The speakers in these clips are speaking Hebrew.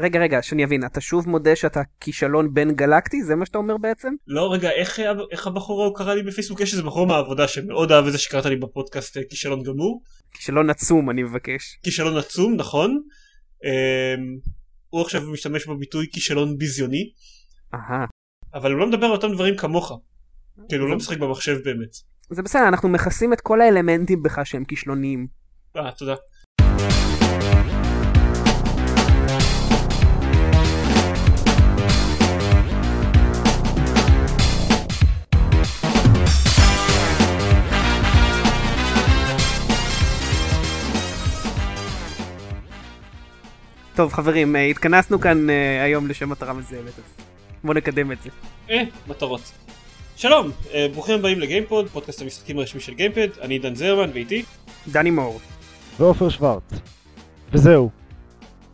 רגע, רגע, שאני אבין, אתה שוב מודה שאתה כישלון בין גלקטי? זה מה שאתה אומר בעצם? לא, רגע, איך, איך הבחור ההוא קרא לי בפייסבוק? יש איזה בחור מהעבודה שמאוד אהב את זה שקראת לי בפודקאסט אה, כישלון גמור. כישלון עצום, אני מבקש. כישלון עצום, נכון. אמ, הוא עכשיו משתמש בביטוי כישלון ביזיוני. אהה. אבל הוא לא מדבר על אותם דברים כמוך. כאילו, הוא לא משחק במחשב באמת. זה בסדר, אנחנו מכסים את כל האלמנטים בך שהם כישלוניים. אה, תודה. טוב חברים, אה, התכנסנו כאן אה, היום לשם מטרה מסוימת, אז בואו נקדם את זה. אה, מטרות. שלום, אה, ברוכים הבאים לגיימפוד, פודקאסט המשחקים הרשמי של גיימפד, אני עידן זרמן ואיתי. דני מאור. ועופר שוורץ. וזהו.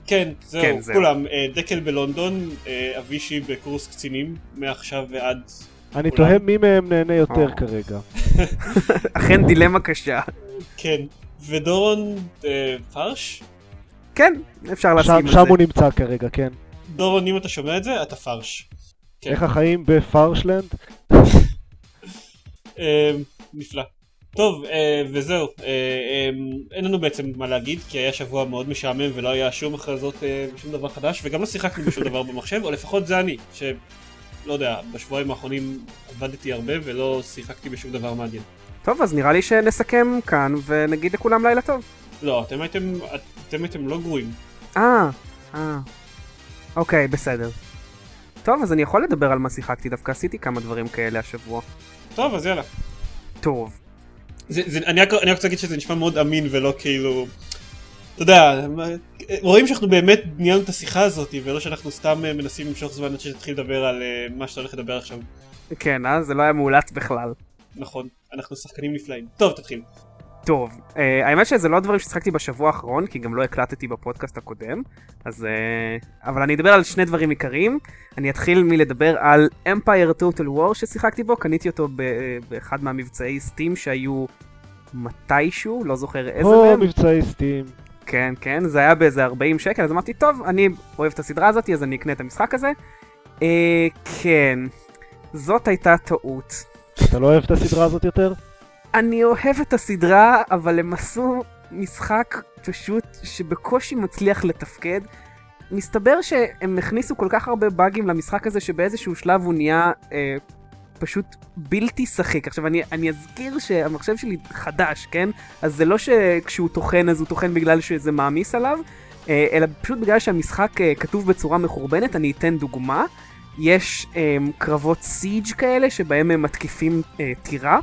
כן, זהו, כן, זהו. כולם, דקל בלונדון, אבישי בקורס קצינים, מעכשיו ועד... אני. תוהה מי מהם נהנה יותר אה. כרגע. אכן דילמה קשה. כן, ודורון אה, פרש? כן, אפשר להסכים על שם. הוא נמצא כרגע, כן. דורון, אם אתה שומע את זה, אתה פרש. כן. איך החיים בפרשלנד? אה, נפלא. טוב, אה, וזהו, אה, אה, אין לנו בעצם מה להגיד, כי היה שבוע מאוד משעמם ולא היה שום הכרזות אה, ושום דבר חדש, וגם לא שיחקנו בשום דבר במחשב, או לפחות זה אני, שלא יודע, בשבועיים האחרונים עבדתי הרבה ולא שיחקתי בשום דבר מעניין. טוב, אז נראה לי שנסכם כאן ונגיד לכולם לילה טוב. לא, אתם הייתם, אתם הייתם לא גרועים. אה, אה. אוקיי, בסדר. טוב, אז אני יכול לדבר על מה שיחקתי, דווקא עשיתי כמה דברים כאלה השבוע. טוב, אז יאללה. טוב. זה, זה, אני, רק, אני רק רוצה להגיד שזה נשמע מאוד אמין ולא כאילו... אתה יודע, רואים שאנחנו באמת ניהלנו את השיחה הזאת ולא שאנחנו סתם אה, מנסים למשוך זמן עד שתתחיל לדבר על אה, מה שאתה הולך לדבר עכשיו. כן, אה? זה לא היה מאולץ בכלל. נכון, אנחנו שחקנים נפלאים. טוב, תתחיל. טוב, אה, האמת שזה לא הדברים ששחקתי בשבוע האחרון, כי גם לא הקלטתי בפודקאסט הקודם, אז... אה, אבל אני אדבר על שני דברים עיקריים. אני אתחיל מלדבר על Empire Total War ששיחקתי בו, קניתי אותו ב- באחד מהמבצעי סטים שהיו מתישהו, לא זוכר איזה או, מהם. מבצעי סטים. כן, כן, זה היה באיזה 40 שקל, אז אמרתי, טוב, אני אוהב את הסדרה הזאת, אז אני אקנה את המשחק הזה. אה, כן, זאת הייתה טעות. אתה לא אוהב את הסדרה הזאת יותר? אני אוהב את הסדרה, אבל הם עשו משחק פשוט שבקושי מצליח לתפקד. מסתבר שהם הכניסו כל כך הרבה באגים למשחק הזה שבאיזשהו שלב הוא נהיה אה, פשוט בלתי שחיק. עכשיו אני, אני אזכיר שהמחשב שלי חדש, כן? אז זה לא שכשהוא טוחן אז הוא טוחן בגלל שזה מעמיס עליו, אה, אלא פשוט בגלל שהמשחק אה, כתוב בצורה מחורבנת. אני אתן דוגמה. יש אה, קרבות סיג' כאלה שבהם הם מתקיפים אה, טירה.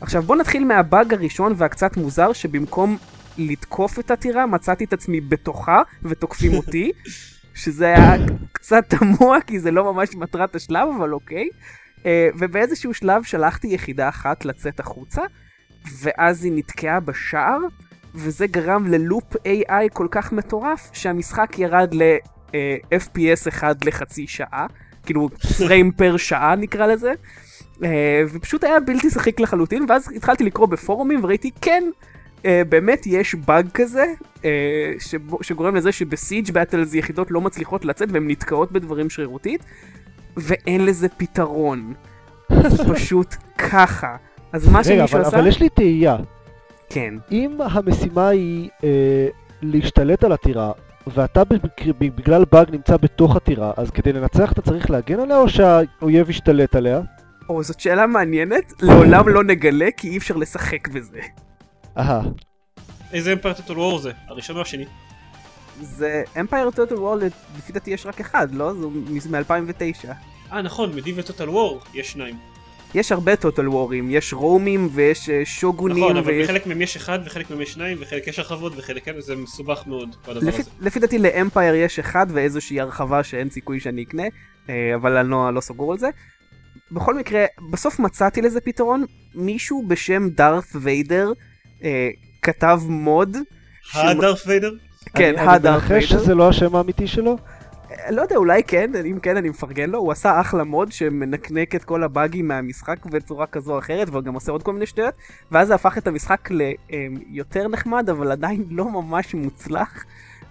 עכשיו בוא נתחיל מהבאג הראשון והקצת מוזר שבמקום לתקוף את הטירה מצאתי את עצמי בתוכה ותוקפים אותי שזה היה קצת תמוה כי זה לא ממש מטרת השלב אבל אוקיי. uh, ובאיזשהו שלב שלחתי יחידה אחת לצאת החוצה ואז היא נתקעה בשער וזה גרם ללופ AI כל כך מטורף שהמשחק ירד ל-FPS אחד לחצי שעה כאילו פריים פר שעה נקרא לזה. Uh, ופשוט היה בלתי שחיק לחלוטין, ואז התחלתי לקרוא בפורומים וראיתי כן, uh, באמת יש באג כזה, uh, שבו, שגורם לזה שבסיג' באטלס יחידות לא מצליחות לצאת והן נתקעות בדברים שרירותית, ואין לזה פתרון. זה פשוט ככה. אז מה שמישהו עשה... אבל יש לי תהייה. כן. אם המשימה היא אה, להשתלט על הטירה, ואתה בגלל באג נמצא בתוך הטירה, אז כדי לנצח אתה צריך להגן עליה, או שהאויב ישתלט עליה? או, זאת שאלה מעניינת, לעולם לא נגלה כי אי אפשר לשחק בזה. אהה. איזה אמפייר טוטל וור זה? הראשון או השני? זה Empire Total War לפי דעתי יש רק אחד, לא? זה מ-2009. אה נכון, מדיב וטוטל וור יש שניים. יש הרבה טוטל וורים, יש רומים ויש אה, שוגונים נכון, אבל ויש... בחלק מהם יש אחד וחלק מהם יש שניים וחלק יש הרחבות וחלק אין, וזה מסובך מאוד בדבר לפי, הזה. לפי דעתי לאמפייר יש אחד ואיזושהי הרחבה שאין סיכוי שאני אקנה, אה, אבל אני לא, לא סגור על זה. בכל מקרה, בסוף מצאתי לזה פתרון, מישהו בשם דארת ויידר אה, כתב מוד. הדארף ויידר? כן, הדארת אני מנחש ויידר. שזה לא השם האמיתי שלו? אה, לא יודע, אולי כן, אם כן אני מפרגן לו, הוא עשה אחלה מוד שמנקנק את כל הבאגים מהמשחק בצורה כזו או אחרת, והוא גם עושה עוד כל מיני שטויות, ואז זה הפך את המשחק ליותר נחמד, אבל עדיין לא ממש מוצלח.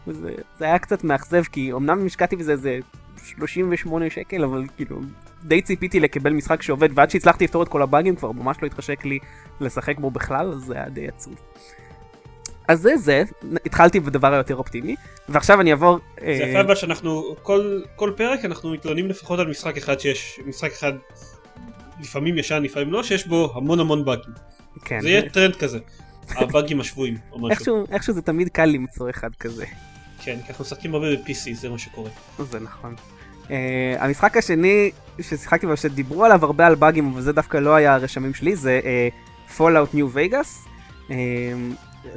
וזה זה היה קצת מאכזב, כי אמנם השקעתי בזה איזה 38 שקל, אבל כאילו, די ציפיתי לקבל משחק שעובד, ועד שהצלחתי לפתור את כל הבאגים כבר ממש לא התחשק לי לשחק בו בכלל, אז זה היה די עצוב. אז זה זה, התחלתי בדבר היותר אופטימי, ועכשיו אני אעבור... זה אה, יפה אבל שאנחנו, כל, כל פרק אנחנו מתלוננים לפחות על משחק אחד שיש, משחק אחד לפעמים ישן, לפעמים לא, שיש בו המון המון באגים. כן, זה יהיה טרנד כזה. הבאגים השבויים או משהו. איכשהו, איכשהו זה תמיד קל למצוא אחד כזה. כן, כי אנחנו משחקים הרבה ב-PC, זה מה שקורה. זה נכון. Uh, המשחק השני ששיחקתי בו שדיברו עליו הרבה על באגים אבל זה דווקא לא היה הרשמים שלי זה uh, Fallout New Vegas. Uh,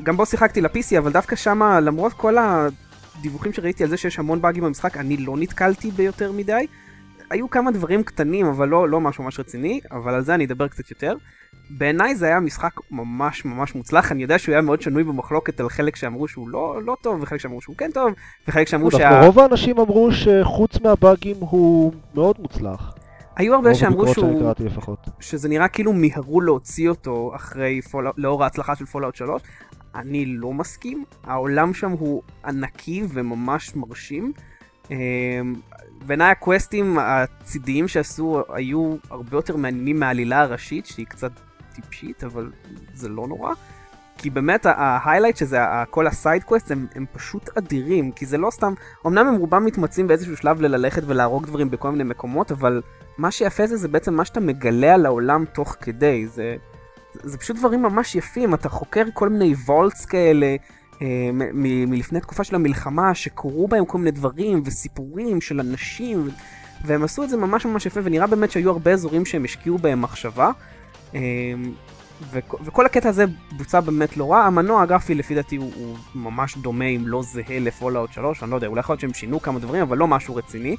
גם בו שיחקתי ל-PC אבל דווקא שמה למרות כל הדיווחים שראיתי על זה שיש המון באגים במשחק אני לא נתקלתי ביותר מדי. היו כמה דברים קטנים אבל לא, לא משהו ממש רציני אבל על זה אני אדבר קצת יותר. בעיניי זה היה משחק ממש ממש מוצלח אני יודע שהוא היה מאוד שנוי במחלוקת על חלק שאמרו שהוא לא, לא טוב וחלק שאמרו שהוא כן טוב וחלק שאמרו שה... רוב האנשים אמרו שחוץ מהבאגים הוא מאוד מוצלח. היו הרבה שאמרו שהוא. שזה נראה כאילו מיהרו להוציא אותו אחרי פול... לאור ההצלחה של Fallout 3. אני לא מסכים, העולם שם הוא ענקי וממש מרשים. בעיניי הקווסטים הצידיים שעשו היו הרבה יותר מעניינים מהעלילה הראשית שהיא קצת טיפשית אבל זה לא נורא. כי באמת ה highlight שזה כל ה side quest הם, הם פשוט אדירים. כי זה לא סתם אמנם הם רובם מתמצים באיזשהו שלב ללכת ולהרוג דברים בכל מיני מקומות אבל מה שיפה זה זה בעצם מה שאתה מגלה על העולם תוך כדי. זה, זה, זה פשוט דברים ממש יפים. אתה חוקר כל מיני vaults כאלה מ- מ- מלפני תקופה של המלחמה שקורו בהם כל מיני דברים וסיפורים של אנשים והם עשו את זה ממש ממש יפה ונראה באמת שהיו הרבה אזורים שהם השקיעו בהם מחשבה. אה, וכ- וכל הקטע הזה בוצע באמת לא רע, המנוע הגרפי לפי דעתי הוא, הוא ממש דומה אם לא זהה לפולאאוט 3, אני לא יודע, אולי יכול להיות שהם שינו כמה דברים אבל לא משהו רציני.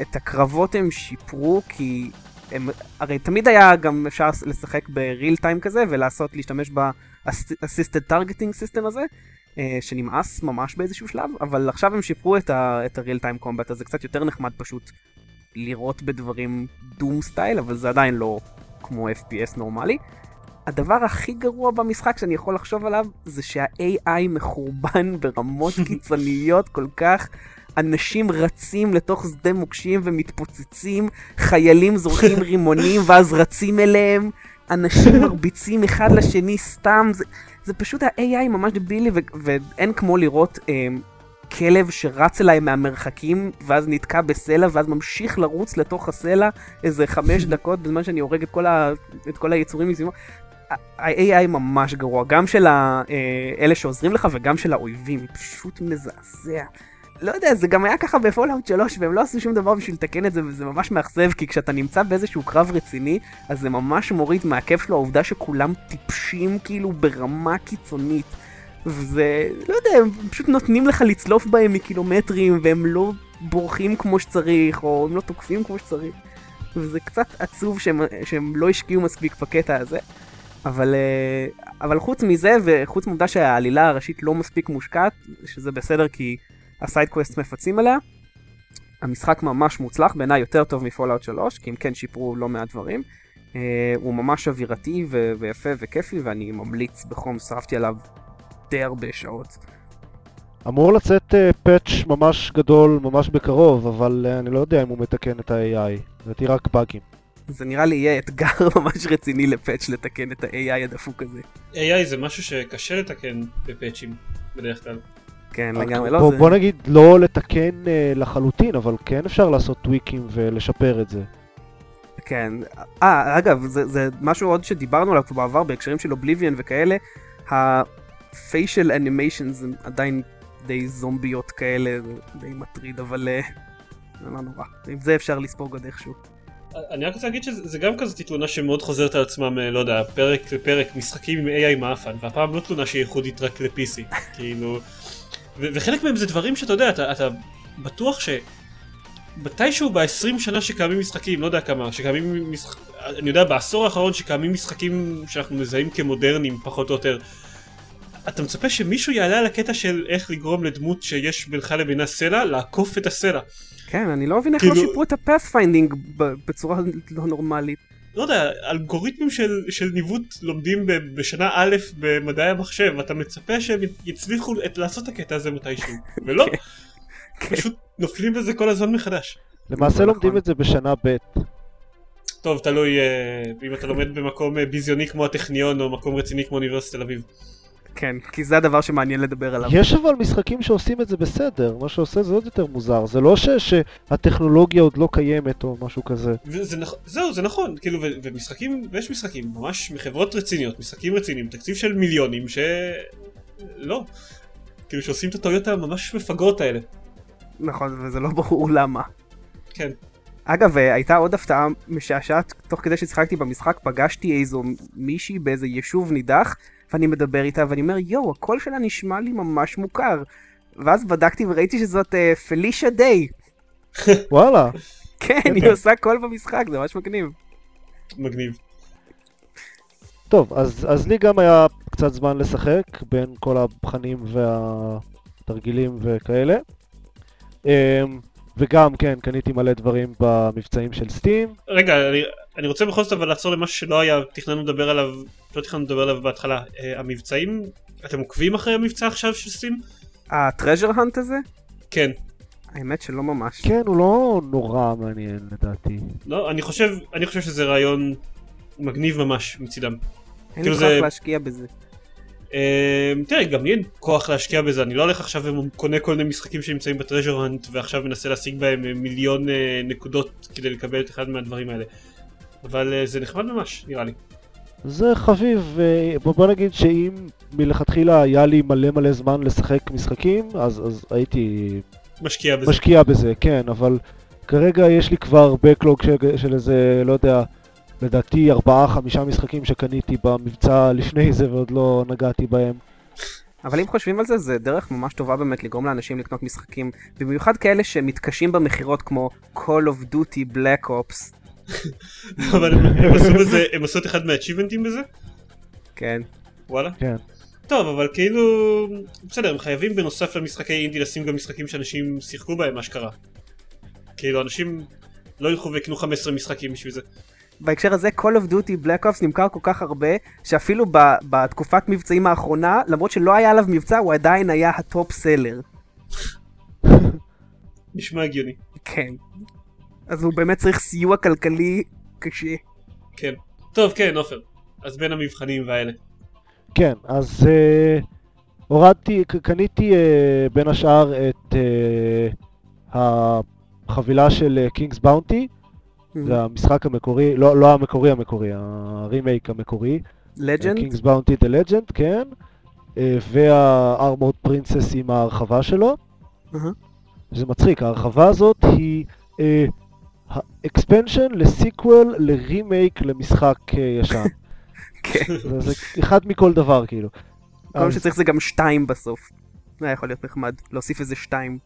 את הקרבות הם שיפרו כי הם, הרי תמיד היה גם אפשר לשחק בריל טיים כזה ולעשות, להשתמש ב-assisted targeting system הזה, אה, שנמאס ממש באיזשהו שלב, אבל עכשיו הם שיפרו את ה-real time combat אז זה קצת יותר נחמד פשוט לירות בדברים דום סטייל, אבל זה עדיין לא כמו FPS נורמלי. הדבר הכי גרוע במשחק שאני יכול לחשוב עליו זה שה-AI מחורבן ברמות קיצוניות כל כך. אנשים רצים לתוך שדה מוקשים ומתפוצצים, חיילים זורקים רימונים ואז רצים אליהם, אנשים מרביצים אחד לשני סתם, זה, זה פשוט ה-AI ממש דבילי ו- ואין כמו לראות אה, כלב שרץ אליי מהמרחקים ואז נתקע בסלע ואז ממשיך לרוץ לתוך הסלע איזה חמש דקות בזמן שאני הורג את כל, ה- את כל היצורים מסביבו. ה-AI ממש גרוע, גם של ה- אה, אלה שעוזרים לך וגם של האויבים, פשוט מזעזע. לא יודע, זה גם היה ככה ב Fallout 3 והם לא עשו שום דבר בשביל לתקן את זה וזה ממש מאכזב כי כשאתה נמצא באיזשהו קרב רציני אז זה ממש מוריד מהכיף שלו העובדה שכולם טיפשים כאילו ברמה קיצונית. וזה, לא יודע, הם פשוט נותנים לך לצלוף בהם מקילומטרים והם לא בורחים כמו שצריך או הם לא תוקפים כמו שצריך. וזה קצת עצוב שהם, שהם לא השקיעו מספיק בקטע הזה. אבל, אה, אבל חוץ מזה וחוץ מהעובדה שהעלילה הראשית לא מספיק מושקעת, שזה בסדר כי ה side quest מפצים עליה, המשחק ממש מוצלח, בעיניי יותר טוב מפולאאוט 3, כי אם כן שיפרו לא מעט דברים. אה, הוא ממש אווירתי ו- ויפה וכיפי ואני ממליץ בחום, שרפתי עליו די הרבה שעות. אמור לצאת פאץ' ממש גדול ממש בקרוב, אבל אה, אני לא יודע אם הוא מתקן את ה-AI. לדעתי רק באגים. זה נראה לי יהיה אתגר ממש רציני לפאץ' לתקן את ה-AI הדפוק הזה. AI זה משהו שקשה לתקן בפאצ'ים בדרך כלל. כן, לגמרי, בוא, לא, זה... בוא נגיד לא לתקן אה, לחלוטין, אבל כן אפשר לעשות טוויקים ולשפר את זה. כן. אה, אגב, זה, זה משהו עוד שדיברנו עליו כבר בעבר בהקשרים של אובליביאן וכאלה, ה-facial animations הם עדיין די זומביות כאלה, זה די מטריד, אבל אה, זה לא נורא. עם זה אפשר לספוג עוד איכשהו. אני רק רוצה להגיד שזה גם כזאת תלונה שמאוד חוזרת על עצמם, לא יודע, פרק לפרק, משחקים עם AI מאפן, והפעם לא תלונה שהיא ייחודית רק ל-PC, כאילו... וחלק מהם זה דברים שאתה יודע, אתה, אתה בטוח ש... מתישהו ב-20 שנה שקיימים משחקים, לא יודע כמה, שקיימים משחק... אני יודע בעשור האחרון שקיימים משחקים שאנחנו מזהים כמודרניים פחות או יותר. אתה מצפה שמישהו יעלה על הקטע של איך לגרום לדמות שיש בינך לבינה סלע, לעקוף את הסלע. כן, אני לא מבין איך לא כאילו- שיפרו את ה pathfinding בצורה לא נורמלית. לא יודע, אלגוריתמים של, של ניווט לומדים ב, בשנה א' במדעי המחשב, אתה מצפה שהם יצליחו את, לעשות את הקטע הזה מתישהו, ולא, כן. פשוט נופלים בזה כל הזמן מחדש. למעשה נכון. לומדים את זה בשנה ב'. טוב, תלוי אה, אם אתה לומד במקום אה, ביזיוני כמו הטכניון או מקום רציני כמו אוניברסיטת תל אביב. כן, כי זה הדבר שמעניין לדבר עליו. יש אבל משחקים שעושים את זה בסדר, מה שעושה זה עוד יותר מוזר, זה לא ש- שהטכנולוגיה עוד לא קיימת או משהו כזה. וזה נכ... זהו, זה נכון, כאילו, ו- ומשחקים, ויש משחקים, ממש מחברות רציניות, משחקים רציניים, תקציב של מיליונים, ש... לא. כאילו שעושים את הטעויות הממש מפגרות האלה. נכון, וזה לא ברור למה. כן. אגב, אה, הייתה עוד הפתעה משעשעת, תוך כדי ששיחקתי במשחק פגשתי איזו מישהי באיזה יישוב נידח, ואני מדבר איתה ואני אומר, יואו, הקול שלה נשמע לי ממש מוכר. ואז בדקתי וראיתי שזאת אה, פלישה דיי. וואלה, כן, היא עושה קול במשחק, זה ממש מגניב. מגניב. טוב, אז, אז לי גם היה קצת זמן לשחק בין כל הבחנים והתרגילים וכאלה. אמ, וגם, כן, קניתי מלא דברים במבצעים של סטים. רגע, אני, אני רוצה בכל זאת אבל לעצור למשהו שלא היה, תכננו לדבר עליו, לא תכננו לדבר עליו בהתחלה. Uh, המבצעים, אתם עוקבים אחרי המבצע עכשיו של סטים? הטרז'ר האנט הזה? כן. האמת שלא ממש. כן, הוא לא נורא מעניין לדעתי. לא, אני חושב, אני חושב שזה רעיון מגניב ממש מצידם. אין לי כאילו כוח זה- להשקיע בזה. Uh, תראה, גם לי אין כוח להשקיע בזה, אני לא הולך עכשיו וקונה כל מיני משחקים שנמצאים בטרז'ר האנט ועכשיו מנסה להשיג בהם מיליון uh, נקודות כדי לקבל את אחד מהדברים האלה. אבל uh, זה נחמד ממש, נראה לי. זה חביב, אה, בוא, נגיד שאם מלכתחילה היה לי מלא מלא זמן לשחק משחקים, אז, אז הייתי משקיע בזה. משקיע בזה, כן, אבל כרגע יש לי כבר backlog של, של איזה, לא יודע, לדעתי 4-5 משחקים שקניתי במבצע לפני זה ועוד לא נגעתי בהם. אבל אם חושבים על זה, זה דרך ממש טובה באמת לגרום לאנשים לקנות משחקים, במיוחד כאלה שמתקשים במכירות כמו Call of Duty Black Ops. אבל הם, עשו בזה, הם עשו את אחד מהאצ'יבנטים בזה? כן. וואלה. כן. טוב, אבל כאילו... בסדר, הם חייבים בנוסף למשחקי אינדי לשים גם משחקים שאנשים שיחקו בהם, אשכרה. כאילו, אנשים לא ילכו ויקנו 15 משחקים בשביל זה. בהקשר הזה, Call of Duty Black Ops נמכר כל כך הרבה, שאפילו ב- בתקופת מבצעים האחרונה, למרות שלא היה עליו מבצע, הוא עדיין היה ה top seller. נשמע הגיוני. כן. אז הוא באמת צריך סיוע כלכלי קשה. כן. טוב, כן, עופר. אז בין המבחנים והאלה. כן, אז אה, הורדתי, קניתי אה, בין השאר את אה, החבילה של King's Bounty, זה המשחק המקורי, לא, לא המקורי המקורי, הרימייק המקורי. Legend? King's Bounty The Legend, כן. אה, וה Armored Princess עם ההרחבה שלו. אהה. זה מצחיק, ההרחבה הזאת היא אה, ה expansion ל sequel לרימייק למשחק אה, ישן. כן. זה, זה אחד מכל דבר כאילו. כל מה שצריך זה גם שתיים בסוף. זה היה יכול להיות נחמד, להוסיף איזה שתיים.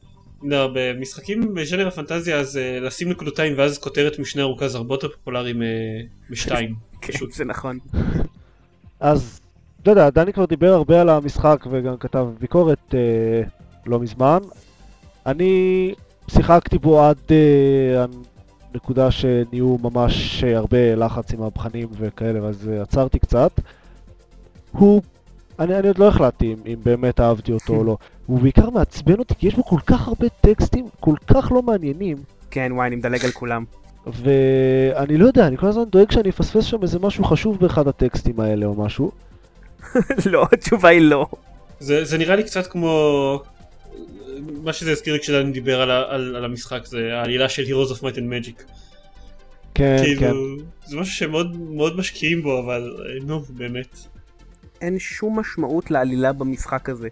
לא, במשחקים בז'אנר הפנטזיה אז אה, לשים נקודתיים ואז כותרת משנה ארוכה זה הרבה יותר פופולרי משתיים. כן, פשוט. זה נכון. אז, לא יודע, דני כבר דיבר הרבה על המשחק וגם כתב ביקורת אה, לא מזמן. אני שיחקתי בו עד הנקודה שנהיו ממש אה, הרבה לחץ עם הבחנים וכאלה, אז אה, עצרתי קצת. הוא, אני, אני עוד לא החלטתי אם, אם באמת אהבתי אותו או לא. הוא בעיקר מעצבן אותי כי יש בו כל כך הרבה טקסטים כל כך לא מעניינים. כן, וואי, אני מדלג על כולם. ואני לא יודע, אני כל הזמן דואג שאני אפספס שם איזה משהו חשוב באחד הטקסטים האלה או משהו. לא, התשובה היא לא. זה, זה נראה לי קצת כמו... מה שזה הזכיר לי כשדני דיבר על, על, על המשחק זה העלילה של Heroes of Might and Magic. כן, כאילו, כן. זה משהו שמאוד מאוד משקיעים בו אבל אה, נו באמת. אין שום משמעות לעלילה במשחק הזה.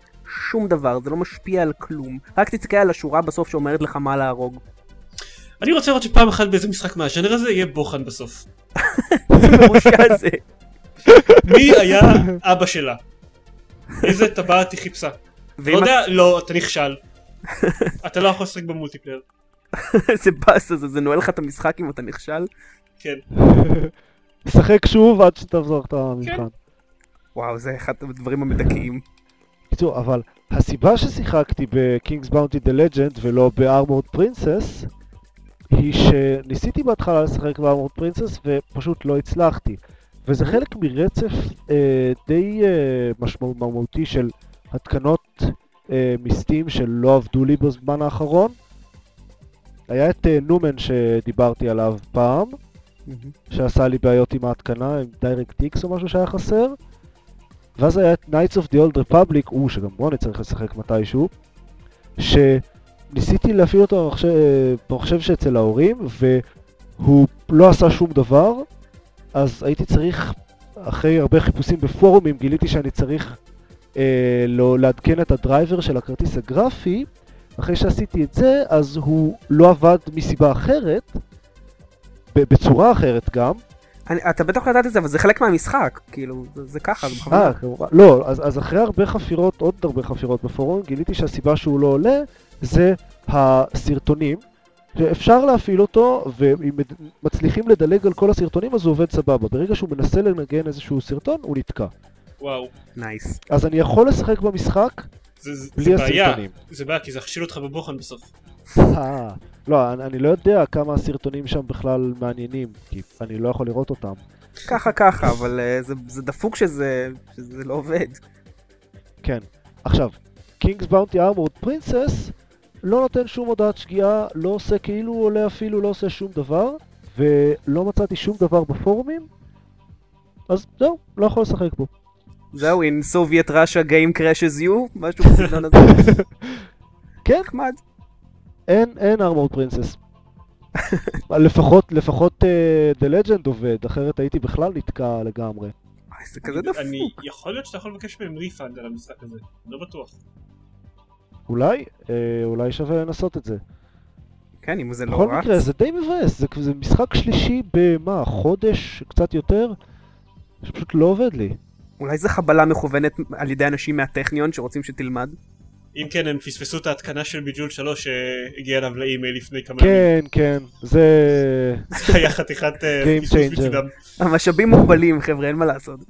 שום דבר, זה לא משפיע על כלום. רק תסתכל על השורה בסוף שאומרת לך מה להרוג. אני רוצה לראות שפעם אחת באיזה משחק מהז'אנר הזה יהיה בוחן בסוף. מי היה אבא שלה? איזה טבעת היא חיפשה? לא יודע, לא, אתה נכשל. אתה לא יכול לשחק ב multiplayer. זה באס הזה, זה נועל לך את המשחק אם אתה נכשל. כן. שחק שוב עד שתחזור את המבחן. וואו, זה אחד הדברים המדכאים. בקיצור, אבל הסיבה ששיחקתי ב King's Bounty The Legend ולא ב Armored Princess היא שניסיתי בהתחלה לשחק ב Armored Princess ופשוט לא הצלחתי. וזה חלק מרצף אה, די אה, משמעותי של התקנות אה, מ Steam שלא עבדו לי בזמן האחרון. היה את אה, נומן שדיברתי עליו פעם, שעשה לי בעיות עם ההתקנה, עם DirectX או משהו שהיה חסר. ואז היה את Knights of the Old Republic, הוא שגם בו אני צריך לשחק מתישהו, שניסיתי להפעיל אותו במחשב, במחשב שאצל ההורים, והוא לא עשה שום דבר, אז הייתי צריך, אחרי הרבה חיפושים בפורומים, גיליתי שאני צריך אה, לא, לעדכן את הדרייבר של הכרטיס הגרפי. אחרי שעשיתי את זה, אז הוא לא עבד מסיבה אחרת, בצורה אחרת גם. אני, אתה בטח ידעת את זה, אבל זה חלק מהמשחק, כאילו, זה, זה ככה, זה בכוונה. אה, כמובן. לא, אז, אז אחרי הרבה חפירות, עוד הרבה חפירות בפורום, גיליתי שהסיבה שהוא לא עולה זה הסרטונים. שאפשר להפעיל אותו, ואם מצליחים לדלג על כל הסרטונים אז הוא עובד סבבה. ברגע שהוא מנסה לנגן איזשהו סרטון, הוא נתקע. וואו. נייס. אז אני יכול לשחק במשחק זה, זה, בלי זה בעיה. הסרטונים. זה בעיה, כי זה הכשיל אותך בבוחן בסוף. אה, לא, אני, אני לא יודע כמה הסרטונים שם בכלל מעניינים, כי אני לא יכול לראות אותם. ככה ככה, אבל אה, זה, זה דפוק שזה, שזה לא עובד. כן. עכשיו, King's Bounty Armored Princess לא נותן שום הודעת שגיאה, לא עושה כאילו הוא עולה אפילו, לא עושה שום דבר, ולא מצאתי שום דבר בפורומים, אז זהו, לא יכול לשחק בו. זהו, in Soviet Russia game crashes you, משהו בסגנון הזה. כן, נחמד. אין, אין Armored Princess. לפחות, לפחות אה, The Legend עובד, אחרת הייתי בכלל נתקע לגמרי. זה כזה אני, דפוק. אני, יכול להיות שאתה יכול לבקש מהם refund על המשחק הזה. לא בטוח. אולי, אה, אולי שווה לנסות את זה. כן, אם זה לא בכל רץ. מקרה, זה די מבאס, זה, זה משחק שלישי במה, חודש, קצת יותר? שפשוט לא עובד לי. אולי זה חבלה מכוונת על ידי אנשים מהטכניון שרוצים שתלמד? אם כן, הם פספסו את ההתקנה של ביג'ול 3 שהגיע אליו לאימייל לפני כמה ימים. כן, כן, זה... זה היה חתיכת אה, Game פספוס changer. מצדם. המשאבים מוגבלים, חבר'ה, אין מה לעשות.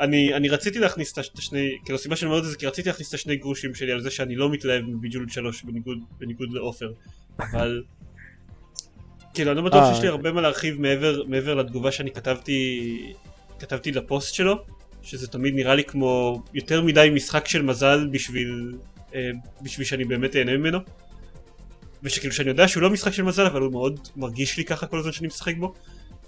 אני, אני רציתי להכניס את הש- את השני, כאילו הסיבה שאני אומר את זה זה כי רציתי להכניס את השני גרושים שלי על זה שאני לא מתלהב מביג'ול 3 בניגוד, בניגוד לעופר, אבל כאילו אני לא בטוח אה. שיש לי הרבה מה להרחיב מעבר, מעבר לתגובה שאני כתבתי, כתבתי לפוסט שלו, שזה תמיד נראה לי כמו יותר מדי משחק של מזל בשביל, אה, בשביל שאני באמת אהנה ממנו. ושכאילו שאני יודע שהוא לא משחק של מזל אבל הוא מאוד מרגיש לי ככה כל הזמן שאני משחק בו.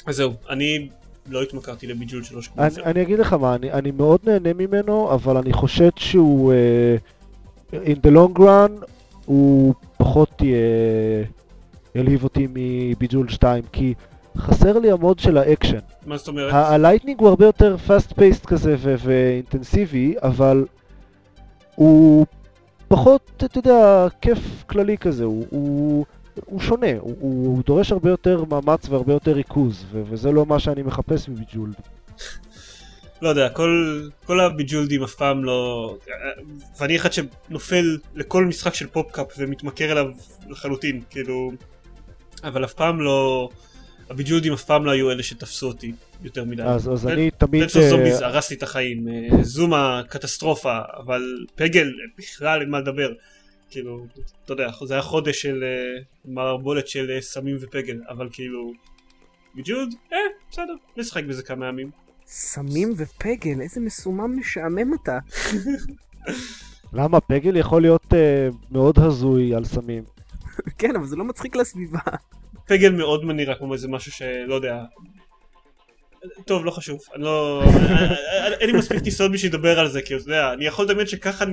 אז זהו, אני לא התמכרתי לביג'ול 3 כמו. אני, אני אגיד לך מה, אני, אני מאוד נהנה ממנו, אבל אני חושד שהוא... אה, in the long run, הוא פחות אה, ילהיב אותי מביג'ול 2, כי חסר לי ה mode של האקשן. מה זאת אומרת? ה Lightning הוא הרבה יותר fast paced כזה ואינטנסיבי, אבל הוא פחות, אתה יודע, כיף כללי כזה, הוא, הוא, הוא שונה, הוא, הוא דורש הרבה יותר מאמץ והרבה יותר ריכוז, ו- וזה לא מה שאני מחפש מביג'ול. לא יודע, כל, כל הביג'ולדים אף פעם לא... ואני אחד שנופל לכל משחק של PopCap ומתמכר אליו לחלוטין, כאילו... אבל אף פעם לא... הביג'ולדים אף פעם לא היו אלה שתפסו אותי יותר מדי. אז, אז אני תמיד... Plants vs. אה, Zombies הרס לי את החיים, אה, Zuma קטסטרופה, אבל פגל בכלל אין מה לדבר. כאילו, אתה יודע, זה היה חודש של אה, מערבולת של סמים ופגל, אבל כאילו... ביג'ולד? אה, בסדר, נשחק בזה כמה ימים. סמים ופגל, איזה מסומם משעמם אתה. למה? פגל יכול להיות uh, מאוד הזוי על סמים. כן, אבל זה לא מצחיק לסביבה. פגל מאוד נראה כמו איזה משהו שלא יודע. טוב, לא חשוב, אני לא... אין לי מספיק טיסות בשביל לדבר על זה, כי אתה יודע, אני יכול לדמיין שככה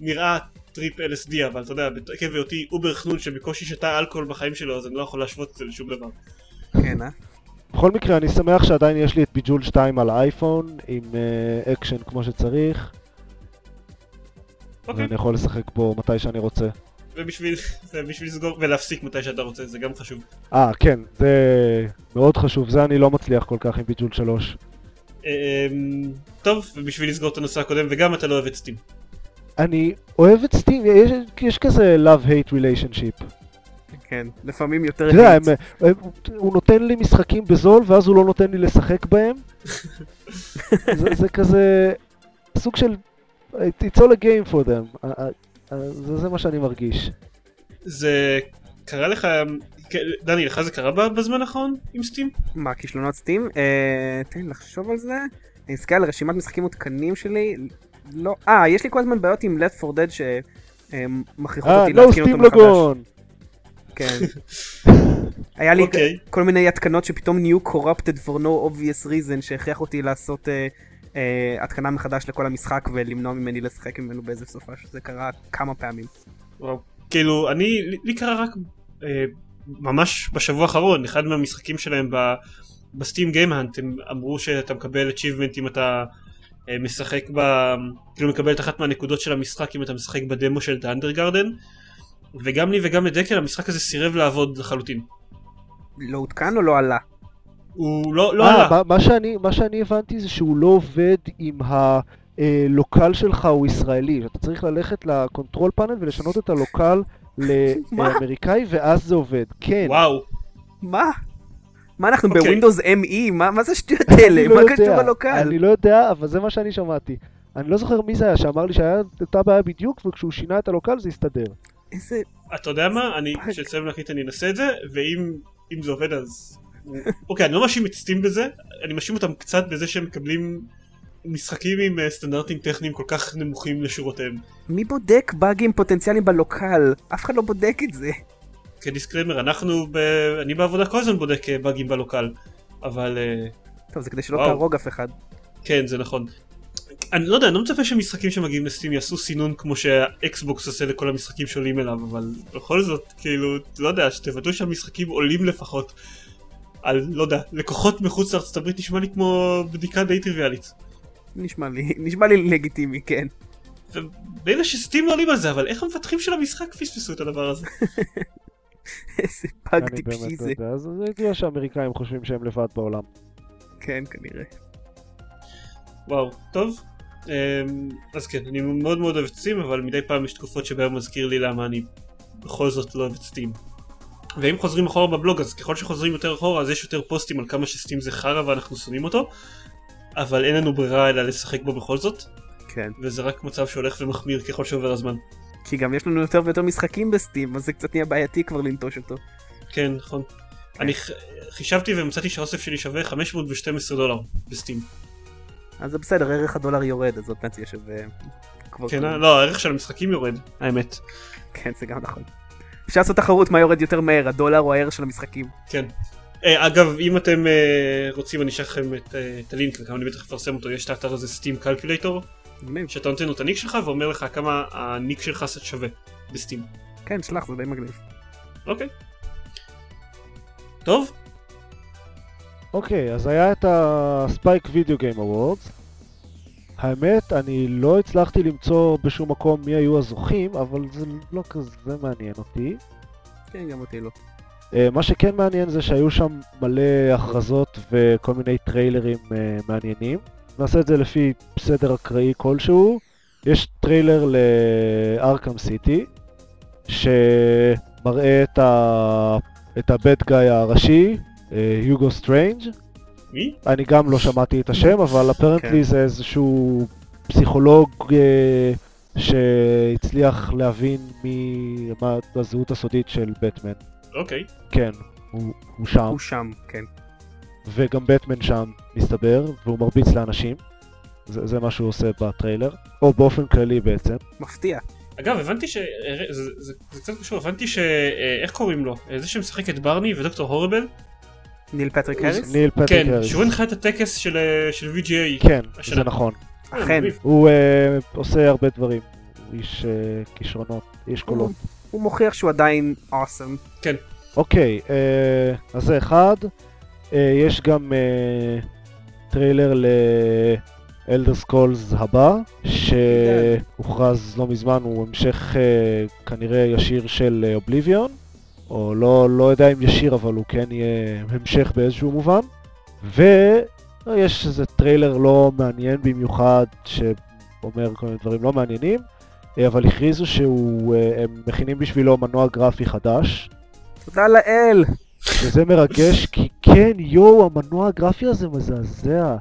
נראה טריפ LSD, אבל אתה יודע, עקב היותי אובר חנון שבקושי שתה אלכוהול בחיים שלו, אז אני לא יכול להשוות את זה לשום דבר. כן, אה? בכל מקרה, אני שמח שעדיין יש לי את ביג'ול 2 על האייפון, עם אה, אקשן כמו שצריך, אוקיי, ואני יכול לשחק בו מתי שאני רוצה. ובשביל ובשביל לסגור ולהפסיק מתי שאתה רוצה, זה גם חשוב. אה, כן, זה מאוד חשוב, זה אני לא מצליח כל כך עם ביג'ול 3. אמ, טוב, ובשביל לסגור את הנושא הקודם, וגם אתה לא אוהב את סטים. אני אוהב את סטים, יש, יש כזה love-hate relationship. כן, לפעמים יותר... אתה יודע. הם, הם, הוא נותן לי משחקים בזול, ואז הוא לא נותן לי לשחק בהם. זה, זה כזה סוג של... It's all a game for them. זה, זה מה שאני מרגיש. זה קרה לך, כן, דני, לך זה קרה בזמן האחרון עם סטים? מה, כישלונות סטים? אה, תן לי לחשוב על זה. אני אסתכל על רשימת משחקים עודכנים שלי. לא, אה, יש לי כל הזמן בעיות עם Left 4 Dead שמכריחות אה, אותי no להתקין אותו מחדש. לגון! כן. היה לי אוקיי. כל מיני התקנות שפתאום נהיו corrupted for no obvious reason שהכריח אותי לעשות אה, אה, התקנה מחדש לכל המשחק ולמנוע ממני לשחק ממנו באיזה סופה שזה קרה כמה פעמים. וואו. כאילו, אני, לי- קרה רק אה, ממש בשבוע האחרון, אחד מהמשחקים שלהם ב, ב Steam game hunt, הם אמרו שאתה מקבל achievement אם אתה אה, משחק ב... כאילו מקבל את אחת מהנקודות של המשחק אם אתה משחק בדמו של The Undergarden, וגם לי וגם לדקל המשחק הזה סירב לעבוד לחלוטין. לא עודכן או לא עלה? הוא לא, לא אה, עלה. מה- מה שאני- מה שאני הבנתי זה שהוא לא עובד אם ה locale שלך הוא ישראלי. אתה צריך ללכת ל control panel ולשנות את ה locale? לאמריקאי ואז זה עובד. כן. וואו. מה? מה אנחנו אוקיי. בווינדוס ME? מה מה זה השטויות האלה? אני לא מה יודע, קשור הלוקל? אני לא יודע, אבל זה מה שאני שמעתי. אני לא זוכר מי זה היה שאמר לי שהיה אותה בעיה בדיוק, וכשהוא שינה את הלוקל זה הסתדר. איזה... אתה יודע מה? אני. כשנסיים להקליט אני אנסה את זה, ואם אם זה עובד אז... אוקיי, אני לא מאשים את סטים בזה, אני מאשים אותם קצת בזה שהם מקבלים משחקים עם אה, סטנדרטים טכניים כל כך נמוכים לשורותיהם. מי בודק באגים פוטנציאליים ב locale? אף אחד לא בודק את זה. כ disclaimer, אנחנו, ב... אני בעבודה כל הזמן בודק אה, באגים ב locale, אבל אה, טוב, זה כדי שלא וואו. תהרוג אף אחד. כן, זה נכון. אני לא יודע, אני לא מצפה שמשחקים שמגיעים ל Steam יעשו סינון כמו שה Xbox עושה לכל המשחקים שעולים אליו, אבל בכל זאת, כאילו, לא יודע, שתוודאו שהמשחקים עולים לפחות על, לא יודע, לקוחות מחוץ לארצות הברית נשמע לי כמו בדיקה די טריוויאלית. נשמע לי, נשמע לי לגיטימי, כן. ומילא שסטים לא עולים על זה, אבל איך המפתחים של המשחק פספסו את הדבר הזה? איזה פאג אני טיפשי באמת לא זה. יודע, אז זה ידוע שהאמריקאים חושבים שהם לבד בעולם. כן, כנראה. וואו, טוב. אמ, אז כן, אני מאוד מאוד אוהב את סטים, אבל מדי פעם יש תקופות שבהן מזכיר לי למה אני בכל זאת לא אוהב את סטים. ואם חוזרים אחורה בבלוג, אז ככל שחוזרים יותר אחורה, אז יש יותר פוסטים על כמה שסטים זה חרא ואנחנו שונאים אותו, אבל אין לנו ברירה אלא לשחק בו בכל זאת, כן. וזה רק מצב שהולך ומחמיר ככל שעובר הזמן. כי גם יש לנו יותר ויותר משחקים בסטים, אז זה קצת נהיה בעייתי כבר לנטוש אותו. כן, נכון. אני ח- חישבתי ומצאתי שהאוסף שלי שווה 512 דולר בסטים. אז זה בסדר, ערך הדולר יורד, אז עוד מעט יהיה שווה... כבר כן. אה? לא, הערך של המשחקים יורד, האמת. כן, זה גם נכון. אפשר לעשות תחרות מה יורד יותר מהר, הדולר או הערך של המשחקים. כן. אה, אגב, אם אתם אה, רוצים, אני אשאר לכם את, אה, הלינק, וגם אני בטח אפרסם אותו, יש את האתר הזה Steam Calculator. שאתה נותן לו את הניק שלך ואומר לך כמה הניק שלך שווה ב Steam. כן, שלח, זה די מגניב. אוקיי. טוב, אוקיי, אז היה את ה Spike Video Game Awards. האמת, אני לא הצלחתי למצוא בשום מקום מי היו הזוכים, אבל זה לא כזה מעניין אותי. כן, גם אותי לא. אה, מה שכן מעניין זה שהיו שם מלא הכרזות וכל מיני טריילרים אה, מעניינים. נעשה את זה לפי סדר אקראי כלשהו. יש טריילר לארקם סיטי, שמראה את, ה... את ה-bad guy הראשי, אה, יוגו סטריינג'. מי? אני גם לא שמעתי את השם, אבל apparently כן. זה איזשהו פסיכולוג אה, שהצליח להבין מי... מה הזהות הסודית של בטמן. אוקיי. כן, הוא, הוא שם, הוא שם, כן. וגם בטמן שם, מסתבר, והוא מרביץ לאנשים. זה, זה מה שהוא עושה בטריילר, או באופן כללי בעצם. מפתיע. אגב, הבנתי ש... אה, זה, זה, זה קצת קשור, הבנתי ש... אה, איך קוראים לו? זה שמשחק את בארני ודוקטור הוריבל? ניל פטריק האריס? ניל פטריק כן, האריס. שהוא הנחה את הטקס של, אה, של VGA. כן, השנה. זה נכון. אה, אכן. הוא אה, עושה הרבה דברים. הוא איש אה, כישרונות, איש קולות. הוא מוכיח שהוא עדיין awesome. אוקיי, אה, אז זה אחד. אה, יש גם אה, טריילר לאלדר סקרולס הבא, שהוכרז לא מזמן, הוא המשך אה, כנראה ישיר של אובליביון, או לא, לא יודע אם ישיר, אבל הוא כן יהיה המשך באיזשהו מובן. ויש איזה טריילר לא מעניין במיוחד, שאומר כל מיני דברים לא מעניינים, אה, אבל הכריזו שהם מכינים בשבילו מנוע גרפי חדש, תודה לאל! וזה מרגש, כי כן, יואו, המנוע הגרפי הזה מזעזע.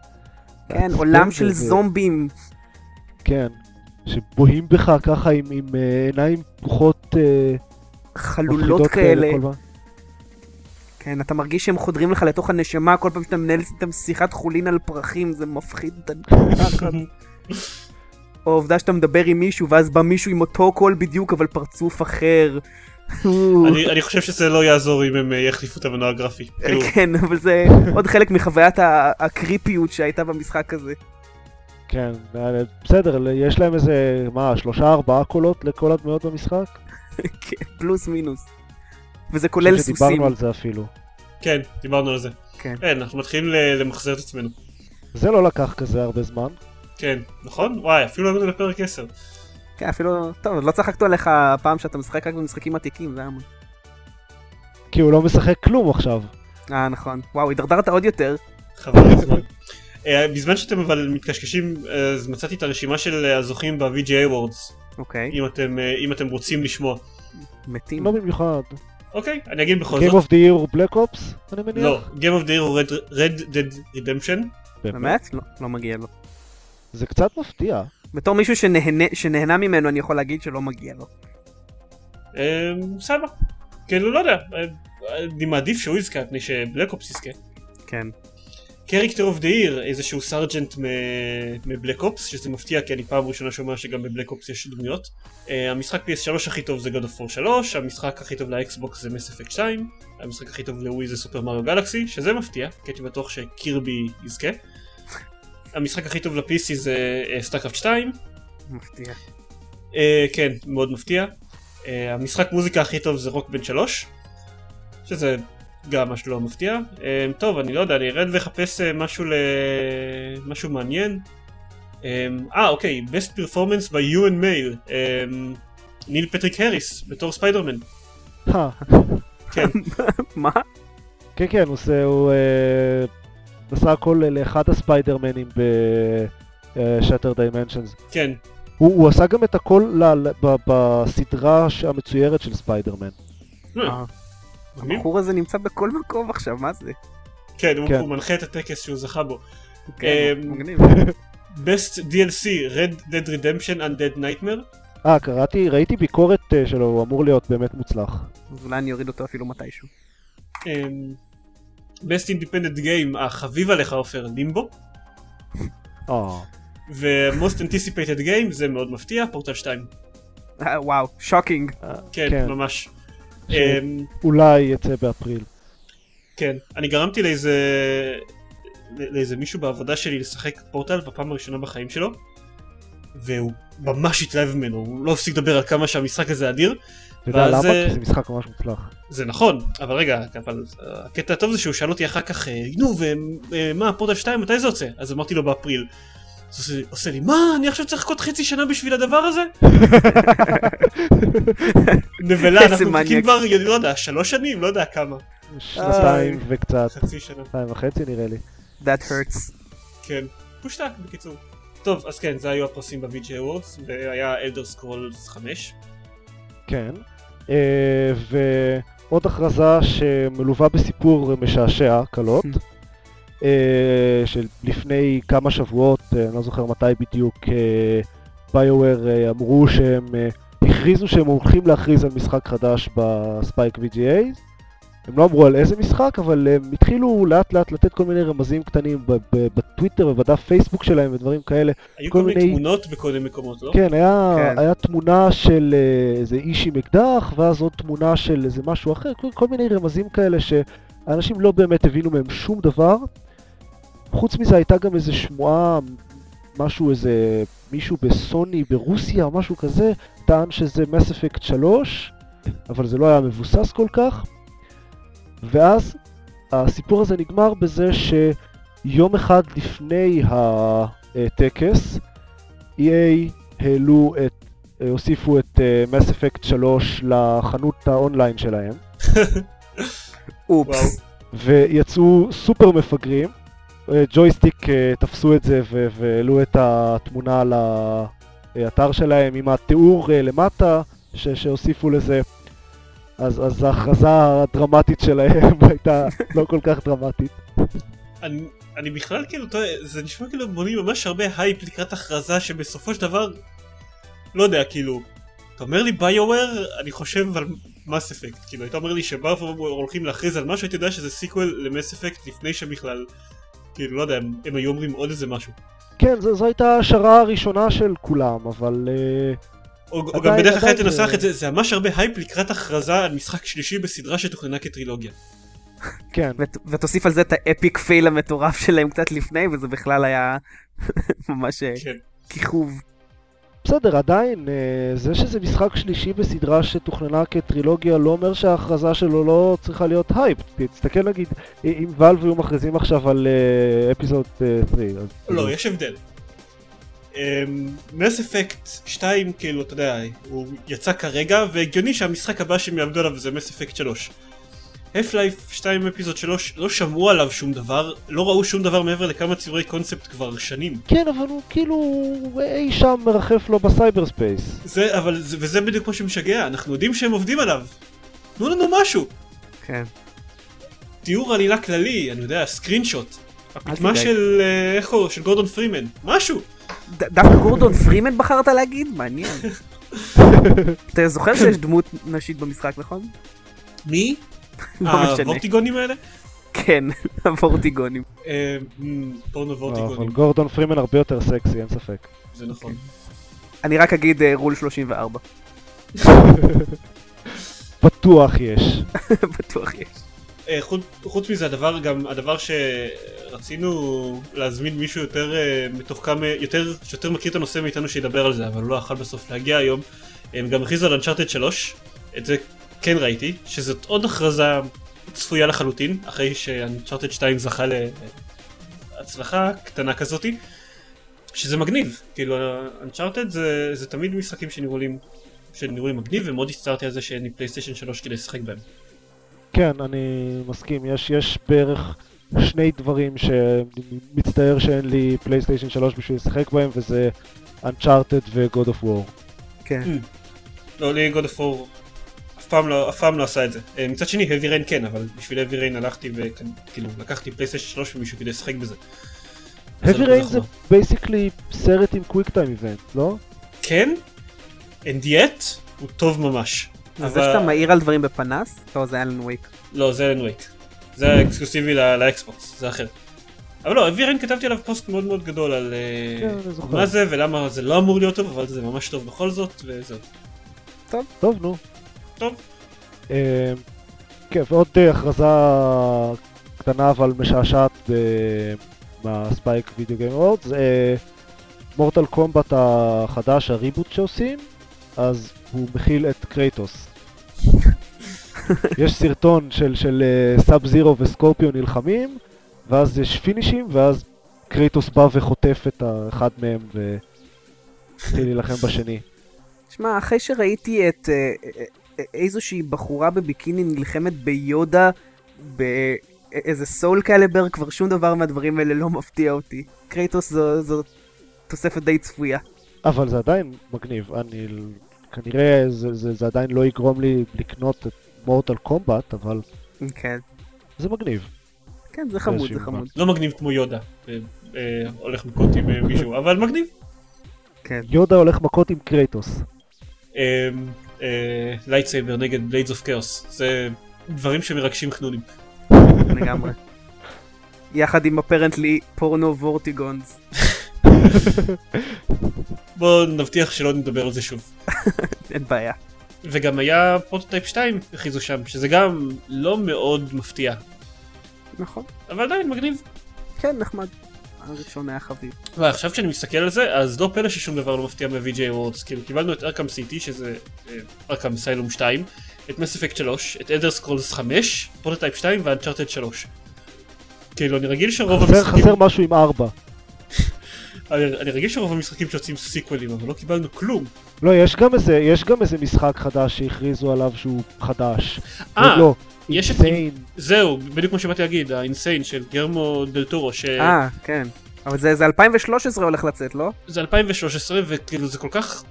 כן, עולם של וזה- זומבים. כן, שבוהים בך ככה עם, עם אה, עיניים פקוחות אה, חלולות כאלה. כן, אתה מרגיש שהם חודרים לך לתוך הנשמה כל פעם שאתה מנהל איתם שיחת חולין על פרחים, זה מפחיד את הנחת. או העובדה שאתה מדבר עם מישהו, ואז בא מישהו עם אותו קול בדיוק, אבל פרצוף אחר. אני אני חושב שזה לא יעזור אם הם אה, יחליפו את המנוע הגרפי. כאילו, כן, אבל זה עוד חלק מחוויית הקריפיות שהייתה במשחק הזה. כן, בסדר, יש להם איזה, מה, שלושה ארבעה קולות לכל הדמויות במשחק? כן, פלוס מינוס. וזה כולל סוסים. שדיברנו על זה אפילו. כן, דיברנו על זה. כן. כן, אנחנו מתחילים למחזר את עצמנו. זה לא לקח כזה הרבה זמן. כן, נכון? וואי, אפילו לא הגענו לפרק 10. כן, אפילו, טוב, לא צחקנו עליך פעם שאתה משחק רק במשחקים עתיקים, זה היה... מ- כי הוא לא משחק כלום עכשיו. אה, נכון. וואו, הידרדרת עוד יותר. חבל הזמן. אה, בזמן שאתם אבל מתקשקשים, אה, אז מצאתי את הרשימה של הזוכים ב-VGA Awards, אוקיי, אם אתם, אה, אם אתם רוצים לשמוע. מתים. לא במיוחד. אוקיי, אני אגיד בכל Game זאת. of the Year הוא Black Ops, אני מניח? לא, Game of the Year הוא Red- Red Dead Redemption. באמת? לא, לא מגיע לו. זה קצת מפתיע. בתור מישהו שנהנה, שנהנה ממנו, אני יכול להגיד שלא מגיע לו. אה, בסדר. כאילו, לא יודע. אה, אני מעדיף שהוא יזכה, מפני שבלק אופס יזכה. כן. Character of the Year, איזשהו סרג'נט מבלק אופס, שזה מפתיע כי אני פעם ראשונה שומע שגם בבלק אופס יש דמויות. Uh, המשחק PS3 הכי טוב זה God of War 3, המשחק הכי טוב לאקסבוקס זה Mass Effect 2, המשחק הכי טוב לווי זה סופר מריו גלקסי, שזה מפתיע, כי הייתי בטוח שקירבי יזכה. המשחק הכי טוב ל-PC זה סטארקרפט 2, מפתיע. uh, כן, מאוד מפתיע. Uh, המשחק מוזיקה הכי טוב זה רוק בנד 3, שזה גם משהו לא מפתיע. Um, טוב, אני לא יודע, אני ארד ואחפש uh, משהו ל... משהו מעניין. Um, אה, אוקיי, best performance by a human male. Um, ניל פטריק הריס, בתור ספיידרמן. אה, כן, מה? כן כן, הוא עושה, הוא אה, עשה הקול לאחד הספיידרמנים ב-Shatter Dimensions. כן. הוא, הוא עשה גם את הקול ל, ל, ב, בסדרה המצוירת של ספיידרמן. הבחור הזה נמצא בכל מקום עכשיו, מה זה? כן, הוא- כן. מנחה את הטקס שהוא זכה בו. כן, אמ, מגניב. best DLC, Red Dead Redemption Undead Nightmare. אה, קראתי, ראיתי ביקורת אה, שלו, הוא אמור להיות באמת מוצלח. אז אולי אני אוריד אותו אפילו מתישהו. Um, best Independent Game, החביב עליך עופר, לימבו. אה, ו-Most Anticipated Game, זה מאוד מפתיע, פורטל 2. אה, וואו, shocking. כן, כן. ממש. Um, אולי יצא באפריל. כן, אני גרמתי לאיזה... לאיזה מישהו בעבודה שלי לשחק פורטל בפעם הראשונה בחיים שלו והוא ממש התלהב ממנו, הוא לא הפסיק לדבר על כמה שהמשחק הזה אדיר אתה יודע למה? אה, כי זה משחק ממש מוצלח. זה נכון, אבל רגע, אבל אה, הקטע הטוב זה שהוא שאל אותי אחר כך, אה, נו ומה, פורטל 2 מתי זה יוצא? אז אמרתי לו באפריל. אז הוא עושה- עושה לי, מה, אני עכשיו צריך לחכות חצי שנה בשביל הדבר הזה? נבלה, אנחנו מחכים. כבר, אני לא יודע, שלוש שנים, לא יודע כמה. שנתיים וקצת, חצי שנה. שנתיים וחצי נראה לי. That hurts. כן, פושטק בקיצור. טוב, אז כן, זה היו הפרסים ב-VG Awards, והיה אלדר סקרולס 5. כן. אה, ועוד הכרזה שמלווה בסיפור משעשע, קלות. אה, של לפני כמה שבועות, אה, אני לא זוכר מתי בדיוק, ביואר אמרו שהם אה, הכריזו שהם הולכים להכריז על משחק חדש בספייק VGA. הם לא אמרו על איזה משחק, אבל הם התחילו לאט לאט לתת כל מיני רמזים קטנים ב- ב- בטוויטר ובדף פייסבוק שלהם ודברים כאלה. היו כל כל מיני מיני- תמונות בכל מיני מקומות, לא? כן, היה, כן. היה תמונה של אה, איזה איש עם אקדח, ואז עוד תמונה של איזה משהו אחר, כל, כל מיני רמזים כאלה שאנשים לא באמת הבינו מהם שום דבר. חוץ מזה הייתה גם איזה שמועה, משהו, איזה מישהו בסוני ברוסיה או משהו כזה, טען שזה Mass Effect 3, אבל זה לא היה מבוסס כל כך. ואז הסיפור הזה נגמר בזה שיום אחד לפני הטקס, EA העלו את, הוסיפו את אה, Mass Effect 3 לחנות האונליין שלהם, אופס. ויצאו סופר מפגרים. אה, ג'ויסטיק אה, תפסו את זה והעלו את התמונה לאתר שלהם עם התיאור אה, למטה ש- שהוסיפו לזה. אז, אז ההכרזה הדרמטית שלהם הייתה לא כל כך דרמטית. אני, אני בכלל כאילו, זה נשמע כאילו בונים ממש הרבה הייפ לקראת הכרזה שבסופו של דבר, לא יודע, כאילו, אתה אומר לי ביואר, אני חושב על מס אפקט. כאילו, היית אומר לי שביואר הולכים להכריז על משהו, הייתי יודע שזה sequel למס אפקט לפני שבכלל, כאילו, לא יודע, הם, הם היו אומרים עוד איזה משהו. כן, זו, זו הייתה ההשערה הראשונה של כולם, אבל... אה, או, או עדיין- גם בדרך אחרת תנסח זה- את זה, זה ממש הרבה הייפ לקראת הכרזה על משחק שלישי בסדרה שתוכננה כטרילוגיה. כן. ות- ותוסיף על זה את ה-epic fail המטורף שלהם קצת לפני, וזה בכלל היה ממש אה, כן. כיכוב. בסדר, עדיין, אה, זה שזה משחק שלישי בסדרה שתוכננה כטרילוגיה לא אומר שההכרזה שלו לא צריכה להיות הייפ. תסתכל נגיד, אם ואלב היו מכריזים עכשיו על אפיזוד 3, אז... לא, יש הבדל. מס אפקט 2, כאילו, אתה יודע, הוא יצא כרגע, והגיוני שהמשחק הבא שהם יעבדו עליו זה מס אפקט 3. Half-Life 2 אפיזוד 3 לא שמעו עליו שום דבר, לא ראו שום דבר מעבר לכמה ציורי קונספט כבר שנים. כן, אבל הוא כאילו אי שם מרחף לו בסייבר ספייס. זה, אבל, זה, וזה בדיוק מה שמשגע, אנחנו יודעים שהם עובדים עליו. תנו לנו משהו. כן. תיאור עלילה כללי, אני יודע, screenshot. הפטמה תדאג. של, אה, איך קוראים? של גורדון פרימן. משהו. דווקא גורדון פרימן בחרת להגיד? מעניין. אתה זוכר שיש דמות נשית במשחק, נכון? מי? לא משנה. הוורטיגונים האלה? כן, הוורטיגונים. אה, מ, פורנו אבל וורטיגונים. גורדון פרימן הרבה יותר סקסי, אין ספק. זה נכון. אני רק אגיד אה, רול 34. בטוח יש. בטוח יש. אה, חוץ- מזה הדבר גם הדבר שרצינו להזמין מישהו יותר מתוחכם יותר שיותר מכיר את הנושא מאיתנו שידבר על זה אבל הוא לא יכל בסוף להגיע היום הם גם הכריזו על אנצ'ארטד 3 את זה כן ראיתי שזאת עוד הכרזה צפויה לחלוטין אחרי שאנצ'ארטד 2 זכה להצלחה קטנה כזאתי שזה מגניב כאילו אנצ'ארטד זה, זה תמיד משחקים שנראו לי שנראו לי מגניב ומאוד הצטערתי על זה שאין לי פלייסטיישן 3 כדי לשחק בהם כן, אני מסכים. יש, יש בערך שני דברים שמצטער שאין לי פלייסטיישן 3 בשביל לשחק בהם, וזה Uncharted ו-God of War. כן. לא, לי God of War פעם לא, אף פעם לא עשה את זה. אה, מצד שני, heavy rain כן, אבל בשביל heavy rain הלכתי וכאילו לקחתי פלייסטיישן 3 ממישהו כדי לשחק בזה. Heavy Rain זה. basically סרט עם quick time event, לא? כן, and yet, הוא טוב ממש. אז זה שאתה מעיר על דברים בפנס? לא, זה Alan Wake. לא, זה Alan Wake. זה אקסקלוסיבי ל- לאקסבוקס, זה אחר. אבל לא, heavy rain כתבתי עליו פוסט מאוד מאוד גדול על אה, כן. מה זה ולמה זה לא אמור להיות טוב, אבל זה ממש טוב בכל זאת, וזהו. טוב, נו. טוב. אה, כן, ועוד אה, הכרזה קטנה אבל משעשעת אה, מה-Spike Video Game Awards. Mortal Kombat החדש, ה-reboot שעושים, אז הוא מכיל את קרייטוס. יש סרטון של, של אה, סאב זירו וסקורפיון נלחמים, ואז יש finish him, ואז קרייטוס בא וחוטף את האחד מהם והתחיל להילחם בשני. שמע, אחרי שראיתי את אה, אה, אה, איזושהי בחורה בביקיני נלחמת ביודה באיזה Soul Calibur, כבר שום דבר מהדברים האלה לא מפתיע אותי. קרייטוס זו, זו תוספת די צפויה. אבל זה עדיין מגניב, אני... כנראה זה, זה, זה עדיין לא יגרום לי לקנות את Mortal Kombat, אבל כן. זה מגניב. כן, זה חמוד, זה חמוד. לא מגניב כמו יודה, אה, אה, הולך מכות עם אה, מישהו, אבל מגניב. כן. יודה הולך מכות עם קרייטוס. lightsaber נגד Blades of Chaos, זה דברים שמרגשים חנונים. לגמרי. יחד עם apparently פורנו Vortigaunts. בואו נבטיח שלא נדבר על זה שוב. אין בעיה. וגם היה Prototype 2 הכריזו שם, שזה גם לא מאוד מפתיע, נכון. אבל עדיין מגניב. כן, נחמד. הראשון היה חביב. ועכשיו כשאני מסתכל על זה, אז לא פלא ששום דבר לא מפתיע מה- VG Awards, כאילו קיבלנו את Arkham City, שזה Arkham Asylum 2, את Mass Effect 3, את Elder Scrolls 5, Prototype 2 ו-Uncharted 3. כאילו אני רגיל שרוב חסר, המשחקים, חסר משהו עם ארבע. אני, אני רגיל שרוב המשחקים שיוצאים סיקוולים, אבל לא קיבלנו כלום. לא, יש גם איזה, יש גם איזה משחק חדש שהכריזו עליו שהוא חדש. אה, לא, יש את- Insane. זהו, בדיוק מה שבאתי להגיד, ה-Insane של גיירמו דל טורו, שזה אה, כן. אבל זה זה 2013 הולך לצאת, לא? 2013 וכאילו זה כל כך,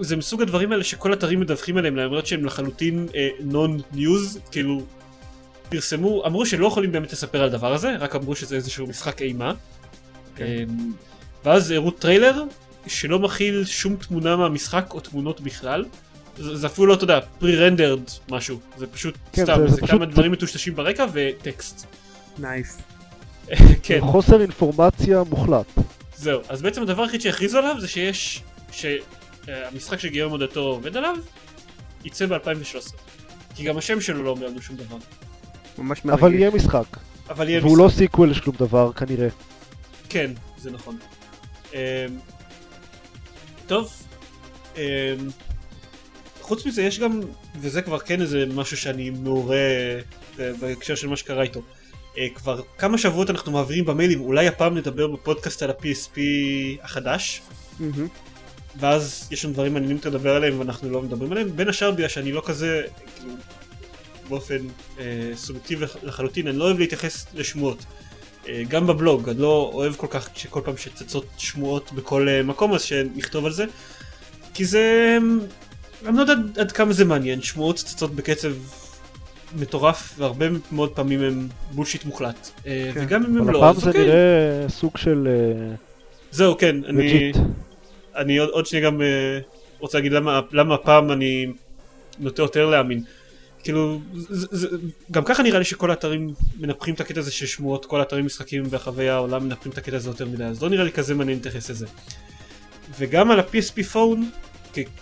זה מסוג הדברים האלה שכל אתרים מדווחים עליהם למרות שהם לחלוטין non-news, כאילו פרסמו, אמרו שלא יכולים באמת לספר על הדבר הזה, רק אמרו שזה איזשהו משחק אימה. כן. אמ, ואז הראו טריילר שלא מכיל שום תמונה מהמשחק או תמונות בכלל, זה, זה אפילו לא, אתה יודע, pre-rendered משהו, זה פשוט כן, סתם, זה- זה, זה פשוט- כמה דברים מטושטשים ברקע וטקסט. nice. כן, חוסר אינפורמציה מוחלט. זהו. אז בעצם הדבר היחיד שהכריזו עליו זה שיש, שהמשחק שגיירמו דל טורו עובד עליו, יצא ב-2013. כי גם השם שלו לא אומר לנו שום דבר. ממש מרגש. אבל יהיה משחק. אבל יהיה והוא לא sequel לשום דבר כנראה. כן, זה נכון. אמ, טוב, אמ, חוץ מזה יש גם, וזה כבר כן איזה משהו שאני מעורה אה, בהקשר של מה שקרה איתו. אה, כבר כמה שבועות אנחנו מעבירים במיילים, אולי הפעם נדבר בפודקאסט על ה-PSP החדש, מהמם. ואז יש לנו דברים מעניינים יותר לדבר עליהם ואנחנו לא מדברים עליהם, בין השאר בגלל שאני לא כזה, כאילו, באופן אה, סובייקטיבי לח- לחלוטין, אני לא אוהב להתייחס לשמועות. אה, גם בבלוג, אני לא אוהב כל כך שכל פעם שצצות שמועות בכל אה, מקום אז שנכתוב על זה, כי זה, אני לא יודע עד כמה זה מעניין, שמועות צצות בקצב מטורף והרבה מאוד פעמים הם bullshit מוחלט, אה, כן. וגם אם הם אבל לא, הפעם אז זה אוקיי, נראה סוג של אה, זהו כן, אני... legit. אני עוד, עוד שנייה גם אה, רוצה להגיד למה, למה הפעם אני נוטה יותר להאמין. כאילו, זה, זה, גם ככה נראה לי שכל האתרים מנפחים את הקטע הזה של שמועות, כל האתרים משחקים ברחבי העולם מנפחים את הקטע הזה יותר מדי, אז לא נראה לי כזה מעניין להתייחס לזה. וגם על ה-PSP פון,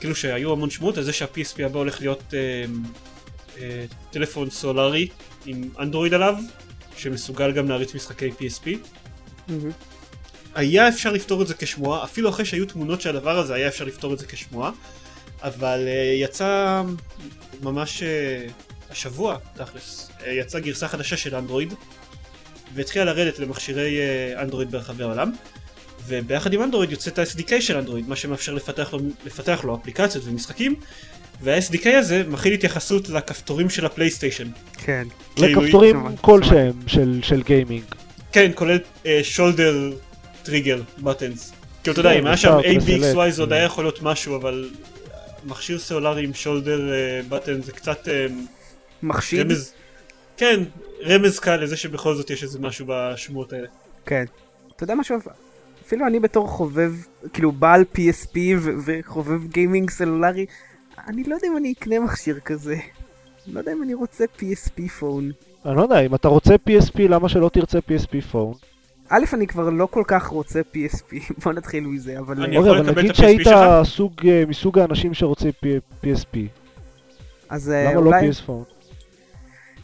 כאילו שהיו המון שמועות על זה שה-PSP הבא הולך להיות uh, טלפון סולארי עם אנדרואיד עליו, שמסוגל גם להריץ משחקי PSP. היה אפשר לפתור את זה כשמועה, אפילו אחרי שהיו תמונות של הדבר הזה היה אפשר לפתור את זה כשמועה, אבל uh, יצא ממש uh, השבוע, תכלס, יצאה גרסה חדשה של אנדרואיד, והתחילה לרדת למכשירי אנדרואיד ברחבי העולם, וביחד עם אנדרואיד יוצאת ה-SDK של אנדרואיד, מה שמאפשר לפתח לו, לפתח לו אפליקציות ומשחקים, וה-SDK הזה מכיל התייחסות לכפתורים של הפלייסטיישן. כן. כאילו, לכפתורים כלשהם של של גיימינג. כן, כולל shoulder trigger buttons. כאילו אתה יודע, כן, אם היה שם ו-start A, B, X, ו-select, Y זה עוד. היה יכול להיות משהו, אבל מכשיר סלולרי עם shoulder button זה קצת אה, מחשיד? רמז, כן, רמז קל לזה שבכל זאת יש איזה משהו בשמועות האלה. כן. אתה יודע משהו? אפילו אני בתור חובב, כאילו בעל PSP ו- וחובב גיימינג סלולרי, אני לא יודע אם אני אקנה מכשיר כזה. לא יודע אם אני רוצה PSP פון. אני לא יודע, אם אתה רוצה PSP, למה שלא תרצה PSP פון? א', אני כבר לא כל כך רוצה PSP, בוא נתחיל מזה, אבל... אני אה, יכול אבל לקבל נגיד את ה-PSP שהיית שלך? סוג, אה, מסוג האנשים שרוצים P- PSP, אז אה, למה לא אולי... PS פון?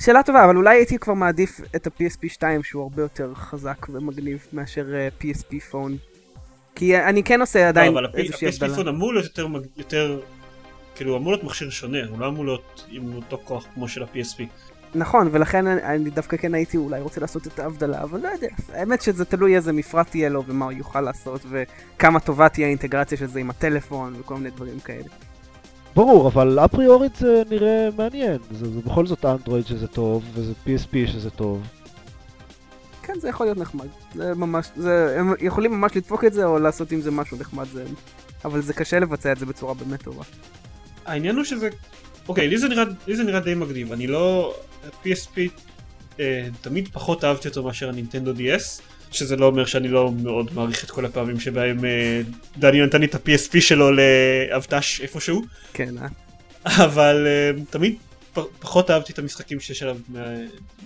שאלה טובה, אבל אולי הייתי כבר מעדיף את ה-PSP 2 שהוא הרבה יותר חזק ומגניב מאשר אה, PSP פון. כי אה, אני כן עושה עדיין לא, אבל איזושהי ה-PSP הבדלה. פון אמור להיות יותר, כאילו אמור להיות מכשיר שונה, הוא לא אמור להיות עם אותו כוח כמו של ה-PSP. נכון, ולכן אני, דווקא כן הייתי אולי רוצה לעשות את ההבדלה, אבל לא יודע. האמת שזה תלוי איזה מפרט תהיה לו ומה הוא יוכל לעשות וכמה טובה תהיה האינטגרציה של זה עם הטלפון וכל מיני דברים כאלה. ברור, אבל אפריורית זה נראה מעניין. זה, זה בכל זאת אנדרואיד שזה טוב, וזה PSP שזה טוב. כן, זה יכול להיות נחמד. זה ממש, זה, הם יכולים ממש לדפוק את זה או לעשות עם זה משהו נחמד, זה... אבל זה קשה לבצע את זה בצורה באמת טובה. העניין הוא שזה, אוקיי, לי זה נראה, לי זה נראה די מגניב, אני לא, PSP אה, תמיד פחות אהבתי אותו מאשר הנינטנדו DS, שזה לא אומר שאני לא מאוד מעריך את כל הפעמים שבהם אה, דני נתן לי את ה-PSP שלו לאבטש איפשהו, כן, אה? אבל אה, תמיד פ- פחות אהבתי את המשחקים שיש עליו מה,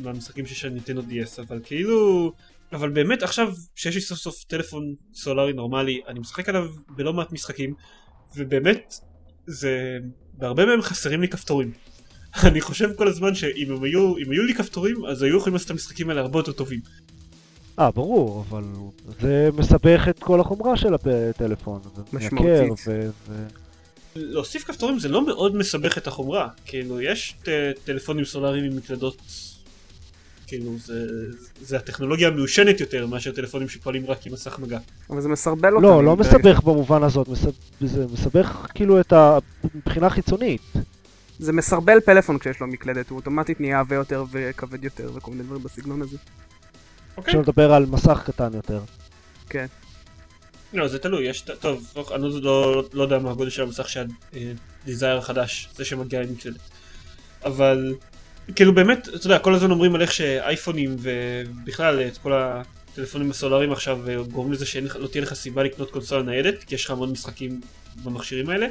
מהמשחקים שיש על נינטנדו DS, אבל כאילו, אבל באמת עכשיו שיש לי סוף סוף טלפון סולארי נורמלי, אני משחק עליו בלא מעט משחקים, ובאמת זה, בהרבה מהם חסרים לי כפתורים. אני חושב כל הזמן שאם הם היו, אם היו לי כפתורים, אז היו יכולים לעשות את המשחקים האלה הרבה יותר טובים. אה, ברור, אבל זה מסבך את כל החומרה של הטלפון. משמעותית. ו... ו... להוסיף כפתורים זה לא מאוד מסבך את החומרה, כאילו יש ט- טלפונים סולאריים עם מקלדות, כאילו זה, זה הטכנולוגיה המיושנת יותר מאשר טלפונים שפועלים רק עם מסך מגע. אבל זה מסרבל אותם. לא, לא מסבך במובן הזאת, מסב... זה מסבך כאילו את ה... מבחינה חיצונית. זה מסרבל פלאפון כשיש לו מקלדת, הוא אוטומטית נהיה עבה יותר וכבד יותר וכל מיני דברים בסגנון הזה. אוקיי? אפשר לדבר על מסך קטן יותר. כן. לא, זה תלוי, יש, טוב, אני לא, לא, לא יודע מה הגודל של המסך של הדיזייר החדש, זה שמגיע עם מקלדת. אבל, כאילו באמת, אתה יודע, כל הזמן אומרים על איך שאייפונים ובכלל את כל הטלפונים הסולאריים עכשיו אה, גורמים לזה שלא תהיה לך סיבה לקנות קונסולה ניידת, כי יש לך המון משחקים במכשירים האלה.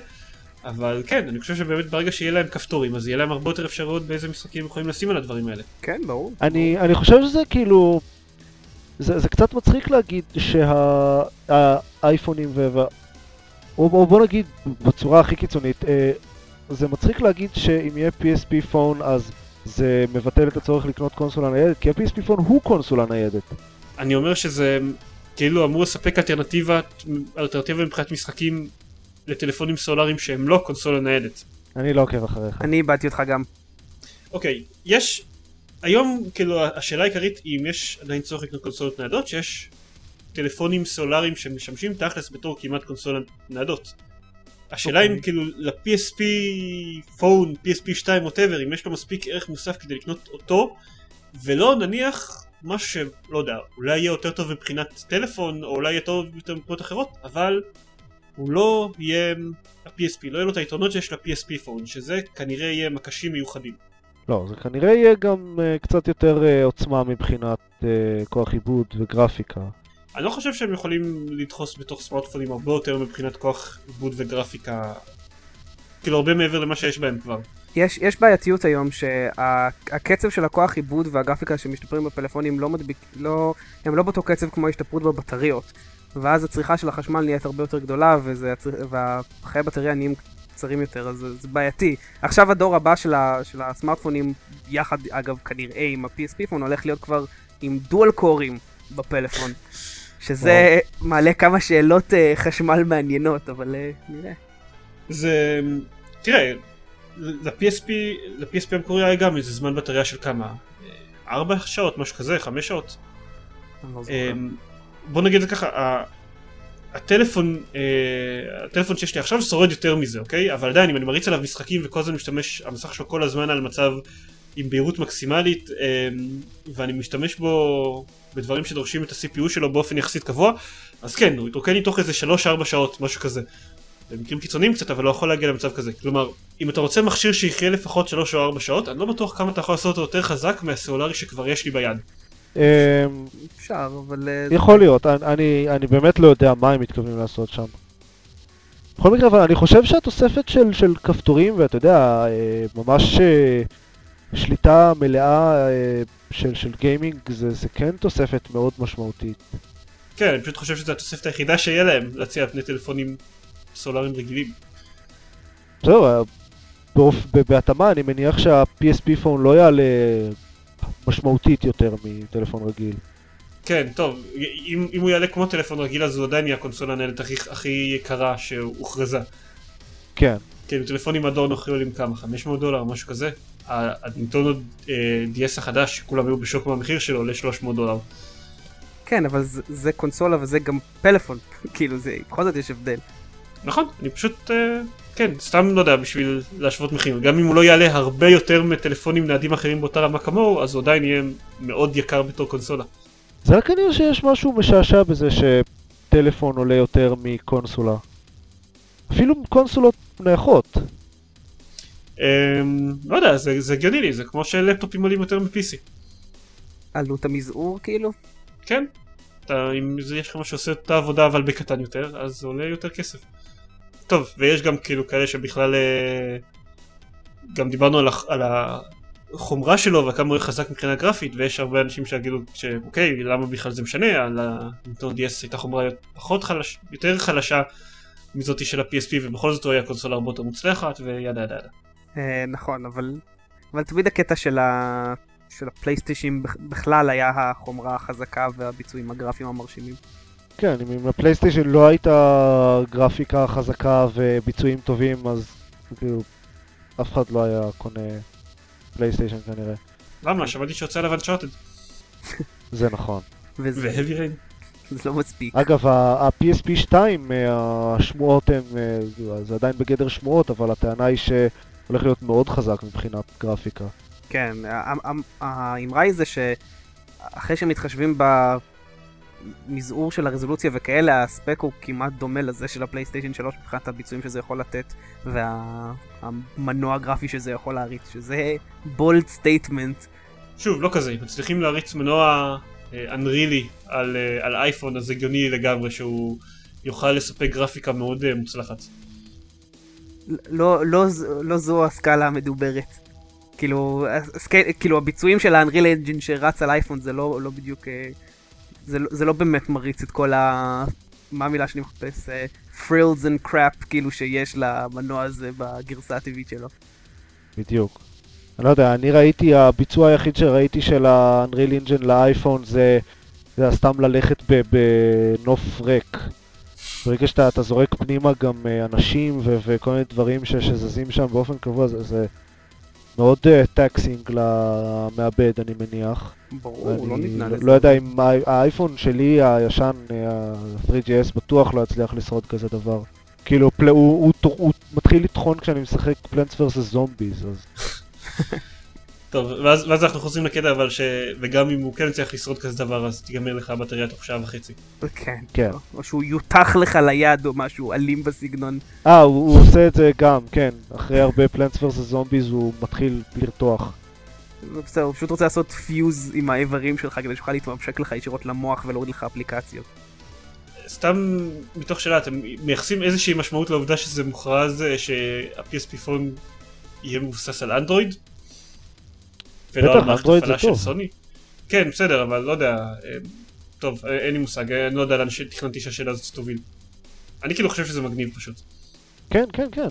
אבל כן, אני חושב שבאמת ברגע שיהיה להם כפתורים, אז יהיה להם הרבה יותר אפשרויות באיזה משחקים יכולים לשים על הדברים האלה. כן, ברור. אני, אני חושב שזה כאילו... זה, זה קצת מצחיק להגיד שהאייפונים ו... ו- או, או בוא נגיד בצורה הכי קיצונית, אה, זה מצחיק להגיד שאם יהיה PSP פון אז זה מבטל את הצורך לקנות קונסולה ניידת, כי ה-PSP פון הוא קונסולה ניידת. אני אומר שזה כאילו אמור לספק אלטרנטיבה, אלטרנטיבה מבחינת משחקים לטלפונים סולאריים שהם לא קונסולה ניידת. אני לא עוקב אחריך. אני איבדתי אותך גם. אוקיי, יש, היום כאילו השאלה העיקרית היא אם יש עדיין צורך לקנות קונסולות ניידות, שיש טלפונים סולאריים שמשמשים תכלס בתור כמעט קונסולות ניידות. השאלה אם אוקיי. כאילו ל-PSP פון, PSP 2 ווטאבר, אם יש לו מספיק ערך מוסף כדי לקנות אותו, ולא נניח משהו שלא יודע, אולי יהיה יותר טוב מבחינת טלפון, או אולי יהיה טוב יותר מבחינות אחרות, אבל הוא לא יהיה ה-PSP, לא יהיה לו את היתרונות שיש ל-PSP פון, שזה כנראה יהיה מקשים מיוחדים. לא, זה כנראה יהיה גם uh, קצת יותר uh, עוצמה מבחינת uh, כוח עיבוד וגרפיקה. אני לא חושב שהם יכולים לדחוס בתוך סמארטפונים הרבה יותר מבחינת כוח עיבוד וגרפיקה, כאילו הרבה מעבר למה שיש בהם כבר. יש, יש בעייתיות היום שהקצב של הכוח עיבוד והגרפיקה שמשתפרים בפלאפונים לא מדביק, לא, הם לא באותו קצב כמו ההשתפרות בבטריות. ואז הצריכה של החשמל נהיית הרבה יותר גדולה והחיי הבטריה נהיים קצרים יותר, אז זה בעייתי. עכשיו הדור הבא של, ה, של הסמארטפונים, יחד אגב כנראה עם ה-PSP פון, הולך להיות כבר עם דואל קורים בפלאפון. שזה מעלה כמה שאלות uh, חשמל מעניינות, אבל uh, נראה. זה... תראה, ל-PSP, ל-PSP המקורי היה גם איזה זמן בטריה של כמה? ארבע שעות, משהו כזה, חמש שעות. לא. אמ, בוא נגיד את זה ככה, ה- הטלפון, אה, הטלפון שיש לי עכשיו שורד יותר מזה, אוקיי? אבל עדיין אם אני מריץ עליו משחקים וכל הזמן משתמש, המסך שלו כל הזמן על מצב עם בהירות מקסימלית ואני משתמש בו בדברים שדורשים את ה-CPU שלו באופן יחסית קבוע, אז כן, הוא יתרוקן לי תוך איזה 3-4 שעות, משהו כזה. במקרים קיצוניים קצת, אבל לא יכול להגיע למצב כזה. כלומר, אם אתה רוצה מכשיר שיחיה לפחות 3 או 4 שעות, אני לא בטוח כמה אתה יכול לעשות אותו יותר חזק מהסלולרי שכבר יש לי ביד. אמ, אפשר, אבל... אה, יכול להיות, אני, באמת לא יודע מה הם מתכוונים לעשות שם. בכל מקרה, אבל אני חושב שהתוספת של, של כפתורים, ואתה יודע, אה, ממש אה, שליטה מלאה אה, של, של גיימינג, זה, זה כן תוספת מאוד משמעותית. כן, אני פשוט חושב שזו התוספת היחידה שיהיה להם להציע פני טלפונים סולאריים רגילים. זהו, אה, בהתאמה אני מניח שה-PSP פון לא יעלה משמעותית יותר מטלפון רגיל. כן, טוב, אם, אם הוא יעלה כמו טלפון רגיל אז הוא עדיין יהיה הקונסולה הניידת הכי, הכי יקרה שהוכרזה. כן. כן, טלפונים אדון עולים כמה? 500 דולר, משהו כזה? ה- הנינטונו אה, DS החדש, כולם היו בשוק מהמחיר שלו, עולה 300 דולר. כן, אבל זה, זה קונסולה וזה גם פלאפון, כאילו זה, בכל זאת יש הבדל. נכון, אני פשוט, אה, כן, סתם לא יודע, בשביל להשוות מחיר. גם אם הוא לא יעלה הרבה יותר מטלפונים ניידים אחרים באותה רמה כמוהו, אז הוא עדיין יהיה מאוד יקר בתור קונסולה. זה רק כנראה שיש משהו משעשע בזה שטלפון עולה יותר מקונסולה. אפילו קונסולות נייחות. אה, לא יודע, זה זה הגיוני לי, זה כמו שלפטופים עולים יותר מ-PC. עלות המזעור כאילו? כן, אתה, אם זה יש לך משהו שעושה את העבודה אבל בקטן יותר, אז זה עולה יותר כסף. טוב, ויש גם כאילו כאלה שבכלל... אה, גם דיברנו על, על החומרה שלו וכמה הוא חזק מבחינה גרפית, ויש הרבה אנשים שיגידו שאוקיי, למה בכלל זה משנה, על ה-Nintendo DS הייתה חומרה פחות חלש, יותר חלשה מזאתי של ה-PSP, ובכל זאת הוא היה קונסולה הרבה יותר מוצלחת, וידה ידה ידה. אה, נכון, אבל, אבל תמיד הקטע של, ה, של הפלייסטיישים בכ- בכלל היה החומרה החזקה והביצועים הגרפיים המרשימים. כן, אם עם הפלייסטיישן לא הייתה גרפיקה חזקה וביצועים טובים, אז כאילו אף אחד לא היה קונה פלייסטיישן כנראה. למה? שמעתי שיוצא עליו אנצ'ארטד, זה נכון. וזה והאבי ריין. זה לא מספיק. אגב, ה- ה-PSP 2, אה, השמועות הן, אה, זה עדיין בגדר שמועות, אבל הטענה היא שהולך להיות מאוד חזק מבחינת גרפיקה. כן, האמרה היא זה שאחרי שמתחשבים במזעור של הרזולוציה וכאלה, הספק הוא כמעט דומה לזה של הפלייסטיישן 3 מבחינת הביצועים שזה יכול לתת והמנוע הגרפי שזה יכול להריץ, שזה bold statement. שוב, לא כזה, אם מצליחים להריץ מנוע Unreal על, אה, על אייפון, אז הגיוני לגמרי שהוא יוכל לספק גרפיקה מאוד אה, מוצלחת. לא, לא, לא זו הסקאלה המדוברת. כאילו, הסק... כאילו הביצועים של ה-Unreal Engine שרץ על אייפון זה לא, לא בדיוק, אה, זה, לא- זה לא באמת מריץ את כל ה... מה המילה שאני מחפש? frills and crap כאילו שיש למנוע הזה בגרסה הטבעית שלו. בדיוק. אני לא יודע, אני ראיתי, הביצוע היחיד שראיתי של ה-Unreal Engine לאייפון זה, זה סתם ללכת בנוף ריק. ברגע שאתה אתה זורק פנימה גם אה, אנשים ו- וכל מיני דברים ש- שזזים שם באופן קבוע, זה, זה מאוד טקסינג למעבד, אני מניח. ברור, לא אני נבנה לא- לזה. לא יודע אם האייפון שלי הישן, אה, ה-3GS, בטוח לא יצליח לשרוד כזה דבר. כאילו, פל... הוא, הוא, הוא, הוא מתחיל לטחון כשאני משחק Plants versus Zombies, אז... טוב, ואז, ואז אנחנו חוזרים לקטע אבל ש... וגם אם הוא כן יצליח לשרוד כזה דבר אז תיגמר לך הבטריה תוך שעה וחצי. כן. כן. או שהוא יותך לך ליד או משהו אלים בסגנון. אה, הוא, הוא עושה את זה גם, כן. אחרי הרבה Plants versus Zombies הוא מתחיל לרתוח. בסדר, הוא פשוט רוצה לעשות fuse עם האיברים שלך כדי שיוכל להתממשק לך ישירות למוח ולהוריד לך אפליקציות. סתם מתוך שאלה אתם מייחסים איזושהי משמעות לעובדה שזה מוכרז אה, שה-PSP פון יהיה מבוסס על אנדרואיד? ולא על מערכת זה הפעלה של טוב. סוני? כן בסדר אבל לא יודע אה, טוב אה, אין לי מושג אה, אני לא יודע לאן שתכננתי שהשאלה הזאת תוביל. אני כאילו חושב שזה מגניב פשוט. כן, כן, כן.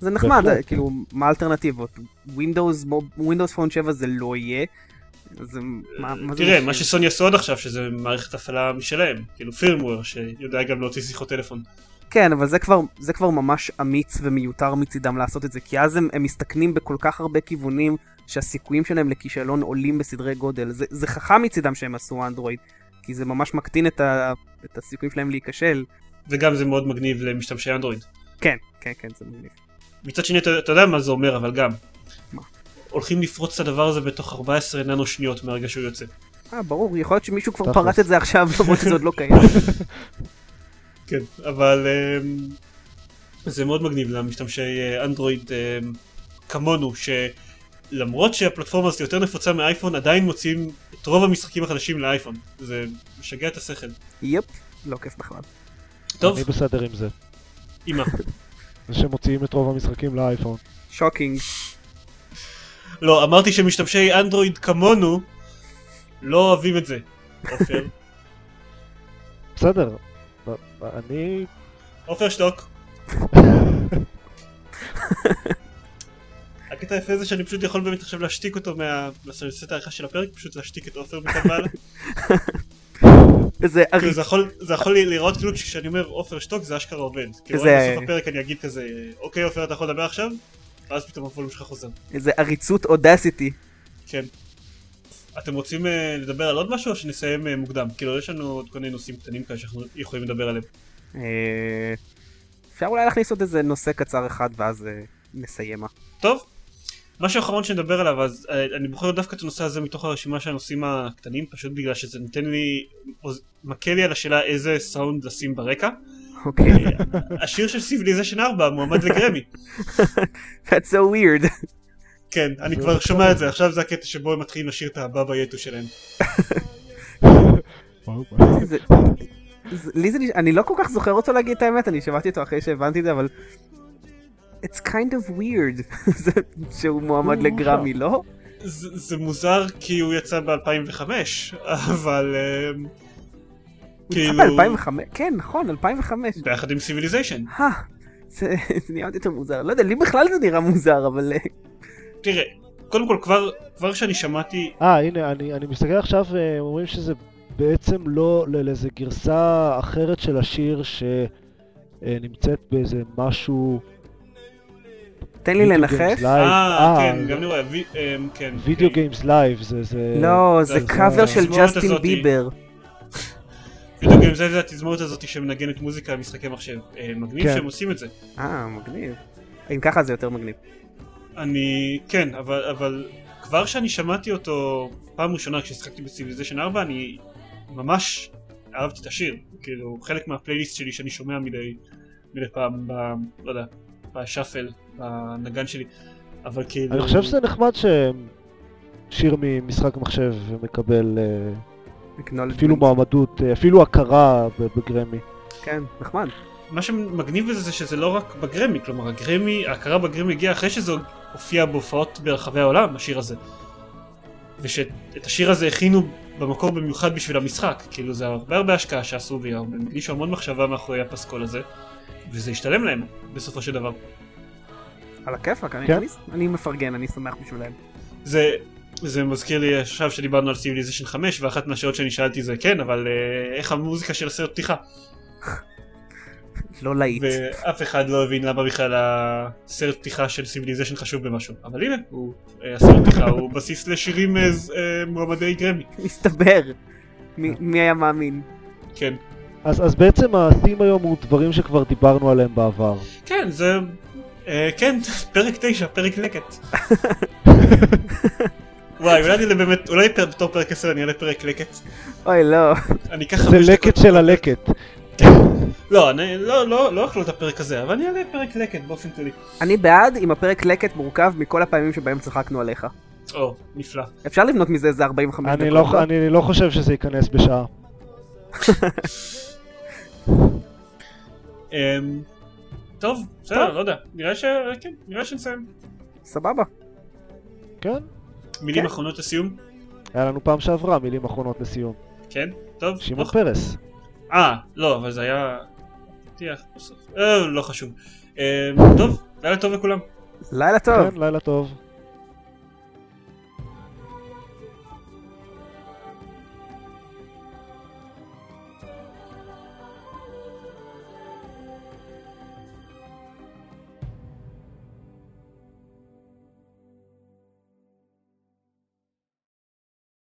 זה נחמד, בהחלט. כאילו, מה האלטרנטיבות? Windows, Windows Phone 7 זה לא יהיה. אז מה, מה זה תראה משנה? מה שסוני עשו עד עכשיו שזה מערכת הפעלה משלהם כאילו פירמוור שיודע גם להוציא שיחות טלפון. כן, אבל זה כבר, זה כבר ממש אמיץ ומיותר מצידם לעשות את זה, כי אז הם, הם מסתכנים בכל כך הרבה כיוונים שהסיכויים שלהם לכישלון עולים בסדרי גודל. זה, זה חכם מצידם שהם עשו אנדרואיד, כי זה ממש מקטין את, ה, את הסיכויים שלהם להיכשל. וגם זה מאוד מגניב למשתמשי אנדרואיד. כן, כן, כן, זה מגניב. מצד שני אתה, אתה יודע מה זה אומר אבל גם. מה? הולכים לפרוץ את הדבר הזה בתוך 14 ננו שניות מהרגע שהוא יוצא. אה, ברור, יכול להיות שמישהו כבר. פרט את זה עכשיו, למרות שזה עוד לא קיים. כן, אבל אמ, זה מאוד מגניב למשתמשי אה, אנדרואיד אמ, כמונו, שלמרות שהפלטפורמה הזאת יותר נפוצה מאייפון, עדיין מוצאים את רוב המשחקים החדשים לאייפון. זה משגע את השכל. יפ, לא כיף בכלל. טוב, אני בסדר עם זה. אימא. זה שמוציאים את רוב המשחקים לאייפון. שוקינג. לא, אמרתי שמשתמשי אנדרואיד כמונו לא אוהבים את זה. עופר. בסדר. אני... עופר שתוק. הקטע היפה זה שאני פשוט יכול באמת עכשיו להשתיק אותו מה... לעשות את העריכה של הפרק, פשוט להשתיק את עופר מכאן והלאה. וזה כאילו אריק. זה יכול, זה יכול להיראות כאילו כשאני אומר עופר שתוק זה אשכרה עובד. כאילו זה- בסוף הפרק אני אגיד כזה, אוקיי עופר אתה יכול לדבר עכשיו? ואז פתאום הווליום שלך חוזר. איזה עריצות אודסיטי. כן. אתם רוצים אה, לדבר על עוד משהו או שנסיים אה, מוקדם? כאילו יש לנו עוד כל מיני נושאים קטנים כאלה שאנחנו יכולים לדבר עליהם. אה, אפשר אולי להכניס עוד איזה נושא קצר אחד ואז נסיים. טוב. משהו אחרון שנדבר עליו אז אה, אני בוחר דווקא את הנושא הזה מתוך הרשימה של הנושאים הקטנים פשוט בגלל שזה נותן לי, מקל לי על השאלה איזה סאונד לשים ברקע. אוקיי. השיר של Civilization 4 מועמד לגרמי. That's so weird. כן, אני כבר. שומע את זה, עכשיו זה הקטע שבו הם מתחילים לשיר את הבאבא יטו שלהם. לי זה, אני לא כל כך זוכר אותו להגיד את האמת, אני שמעתי אותו אחרי שהבנתי את זה, אבל... It's kind of weird שהוא מועמד לגרמי, לא? זה זה מוזר כי הוא יצא ב-2005, אבל אמ, הוא כאילו, יצא ב-2005? כן, נכון, 2005. ביחד עם Civilization. אה, זה זה נראה עוד יותר מוזר. לא יודע, לי בכלל זה נראה מוזר, אבל... אה, תראה, קודם כל כבר, כבר שאני שמעתי, אה, הנה, אני, אני מסתכל עכשיו, אה, הם אומרים שזה בעצם לא לאיזה גרסה אחרת של השיר שנמצאת באיזה משהו... תן לי Video לנחש. אה, אה, כן, גם אני רואה, וי- אמ, כן. Video. Games Live, זה... זה... לא, זה- קאבר של ג'סטין. ביבר. וידאו גיימס זה התזמורת הזאת שמנגנת מוזיקה למשחקי מחשב. אה, מגניב כן. שהם עושים את זה. אה, מגניב. אם ככה זה יותר מגניב. אני, כן, אבל, אבל כבר שאני שמעתי אותו פעם ראשונה כששיחקתי בציוויזיישן 4, אני ממש אהבתי את השיר. כאילו, חלק מהפלייליסט שלי שאני שומע מדי, מדי פעם, ב, לא יודע, בשאפל, בנגן שלי. אבל כאילו... אני חושב שזה נחמד ששיר ממשחק מחשב ומקבל אה. אפילו מועמדות, אה, אפילו הכרה ב- בגרמי. כן, נחמד. מה שמגניב בזה זה שזה לא רק בגרמי, כלומר הגרמי, ההכרה בגרמי הגיעה אחרי שזה הופיע בהופעות ברחבי העולם, השיר הזה. ושאת השיר הזה הכינו במקור במיוחד בשביל המשחק, כאילו זה הרבה הרבה השקעה שעשו והם הקדישו המון מחשבה מאחורי הפסקול הזה, וזה השתלם להם בסופו של דבר. על הכיפאק, אני, כן. אני, אני מפרגן, אני שמח בשבילם. זה, זה מזכיר לי עכשיו שדיברנו על Civilization 5 ואחת מהשאלות שאני שאלתי זה כן אבל אה, איך המוזיקה של הסרט פתיחה לא להיט. ואף אחד לא הבין למה בכלל הסרט פתיחה של Civilization חשוב במשהו אבל הנה הוא, אה, הסרט פתיחה הוא בסיס לשירים אה, מועמדי גרמי מסתבר. מי, מי היה מאמין? כן אז, אז בעצם הסים היום הוא דברים שכבר דיברנו עליהם בעבר. כן זה אה, כן פרק 9 פרק לקט וואי אולי אני אעלה באמת אולי פר- בתור פרק 10 אני אעלה פרק לקט אוי לא. אני אקח זה לקט. של הלקט. לא, אני לא, לא, לא אכלו את הפרק הזה, אבל אני אעלה פרק לקט באופן כללי. אני בעד אם הפרק לקט מורכב מכל הפעמים שבהם צחקנו עליך. או, נפלא. אפשר לבנות מזה איזה 45 דקות. אני לא, אני לא חושב שזה ייכנס בשעה. אמ, טוב, בסדר, לא יודע. נראה ש... כן, נראה שנסיים. סבבה. כן? מילים כן. אחרונות לסיום? היה לנו פעם שעברה מילים אחרונות לסיום. כן? טוב. שמעון לא- פרס. אה, לא, אבל זה היה... פתיח בסוף. אה, לא חשוב. אמ, טוב, לילה טוב לכולם. לילה טוב. כן, לילה טוב.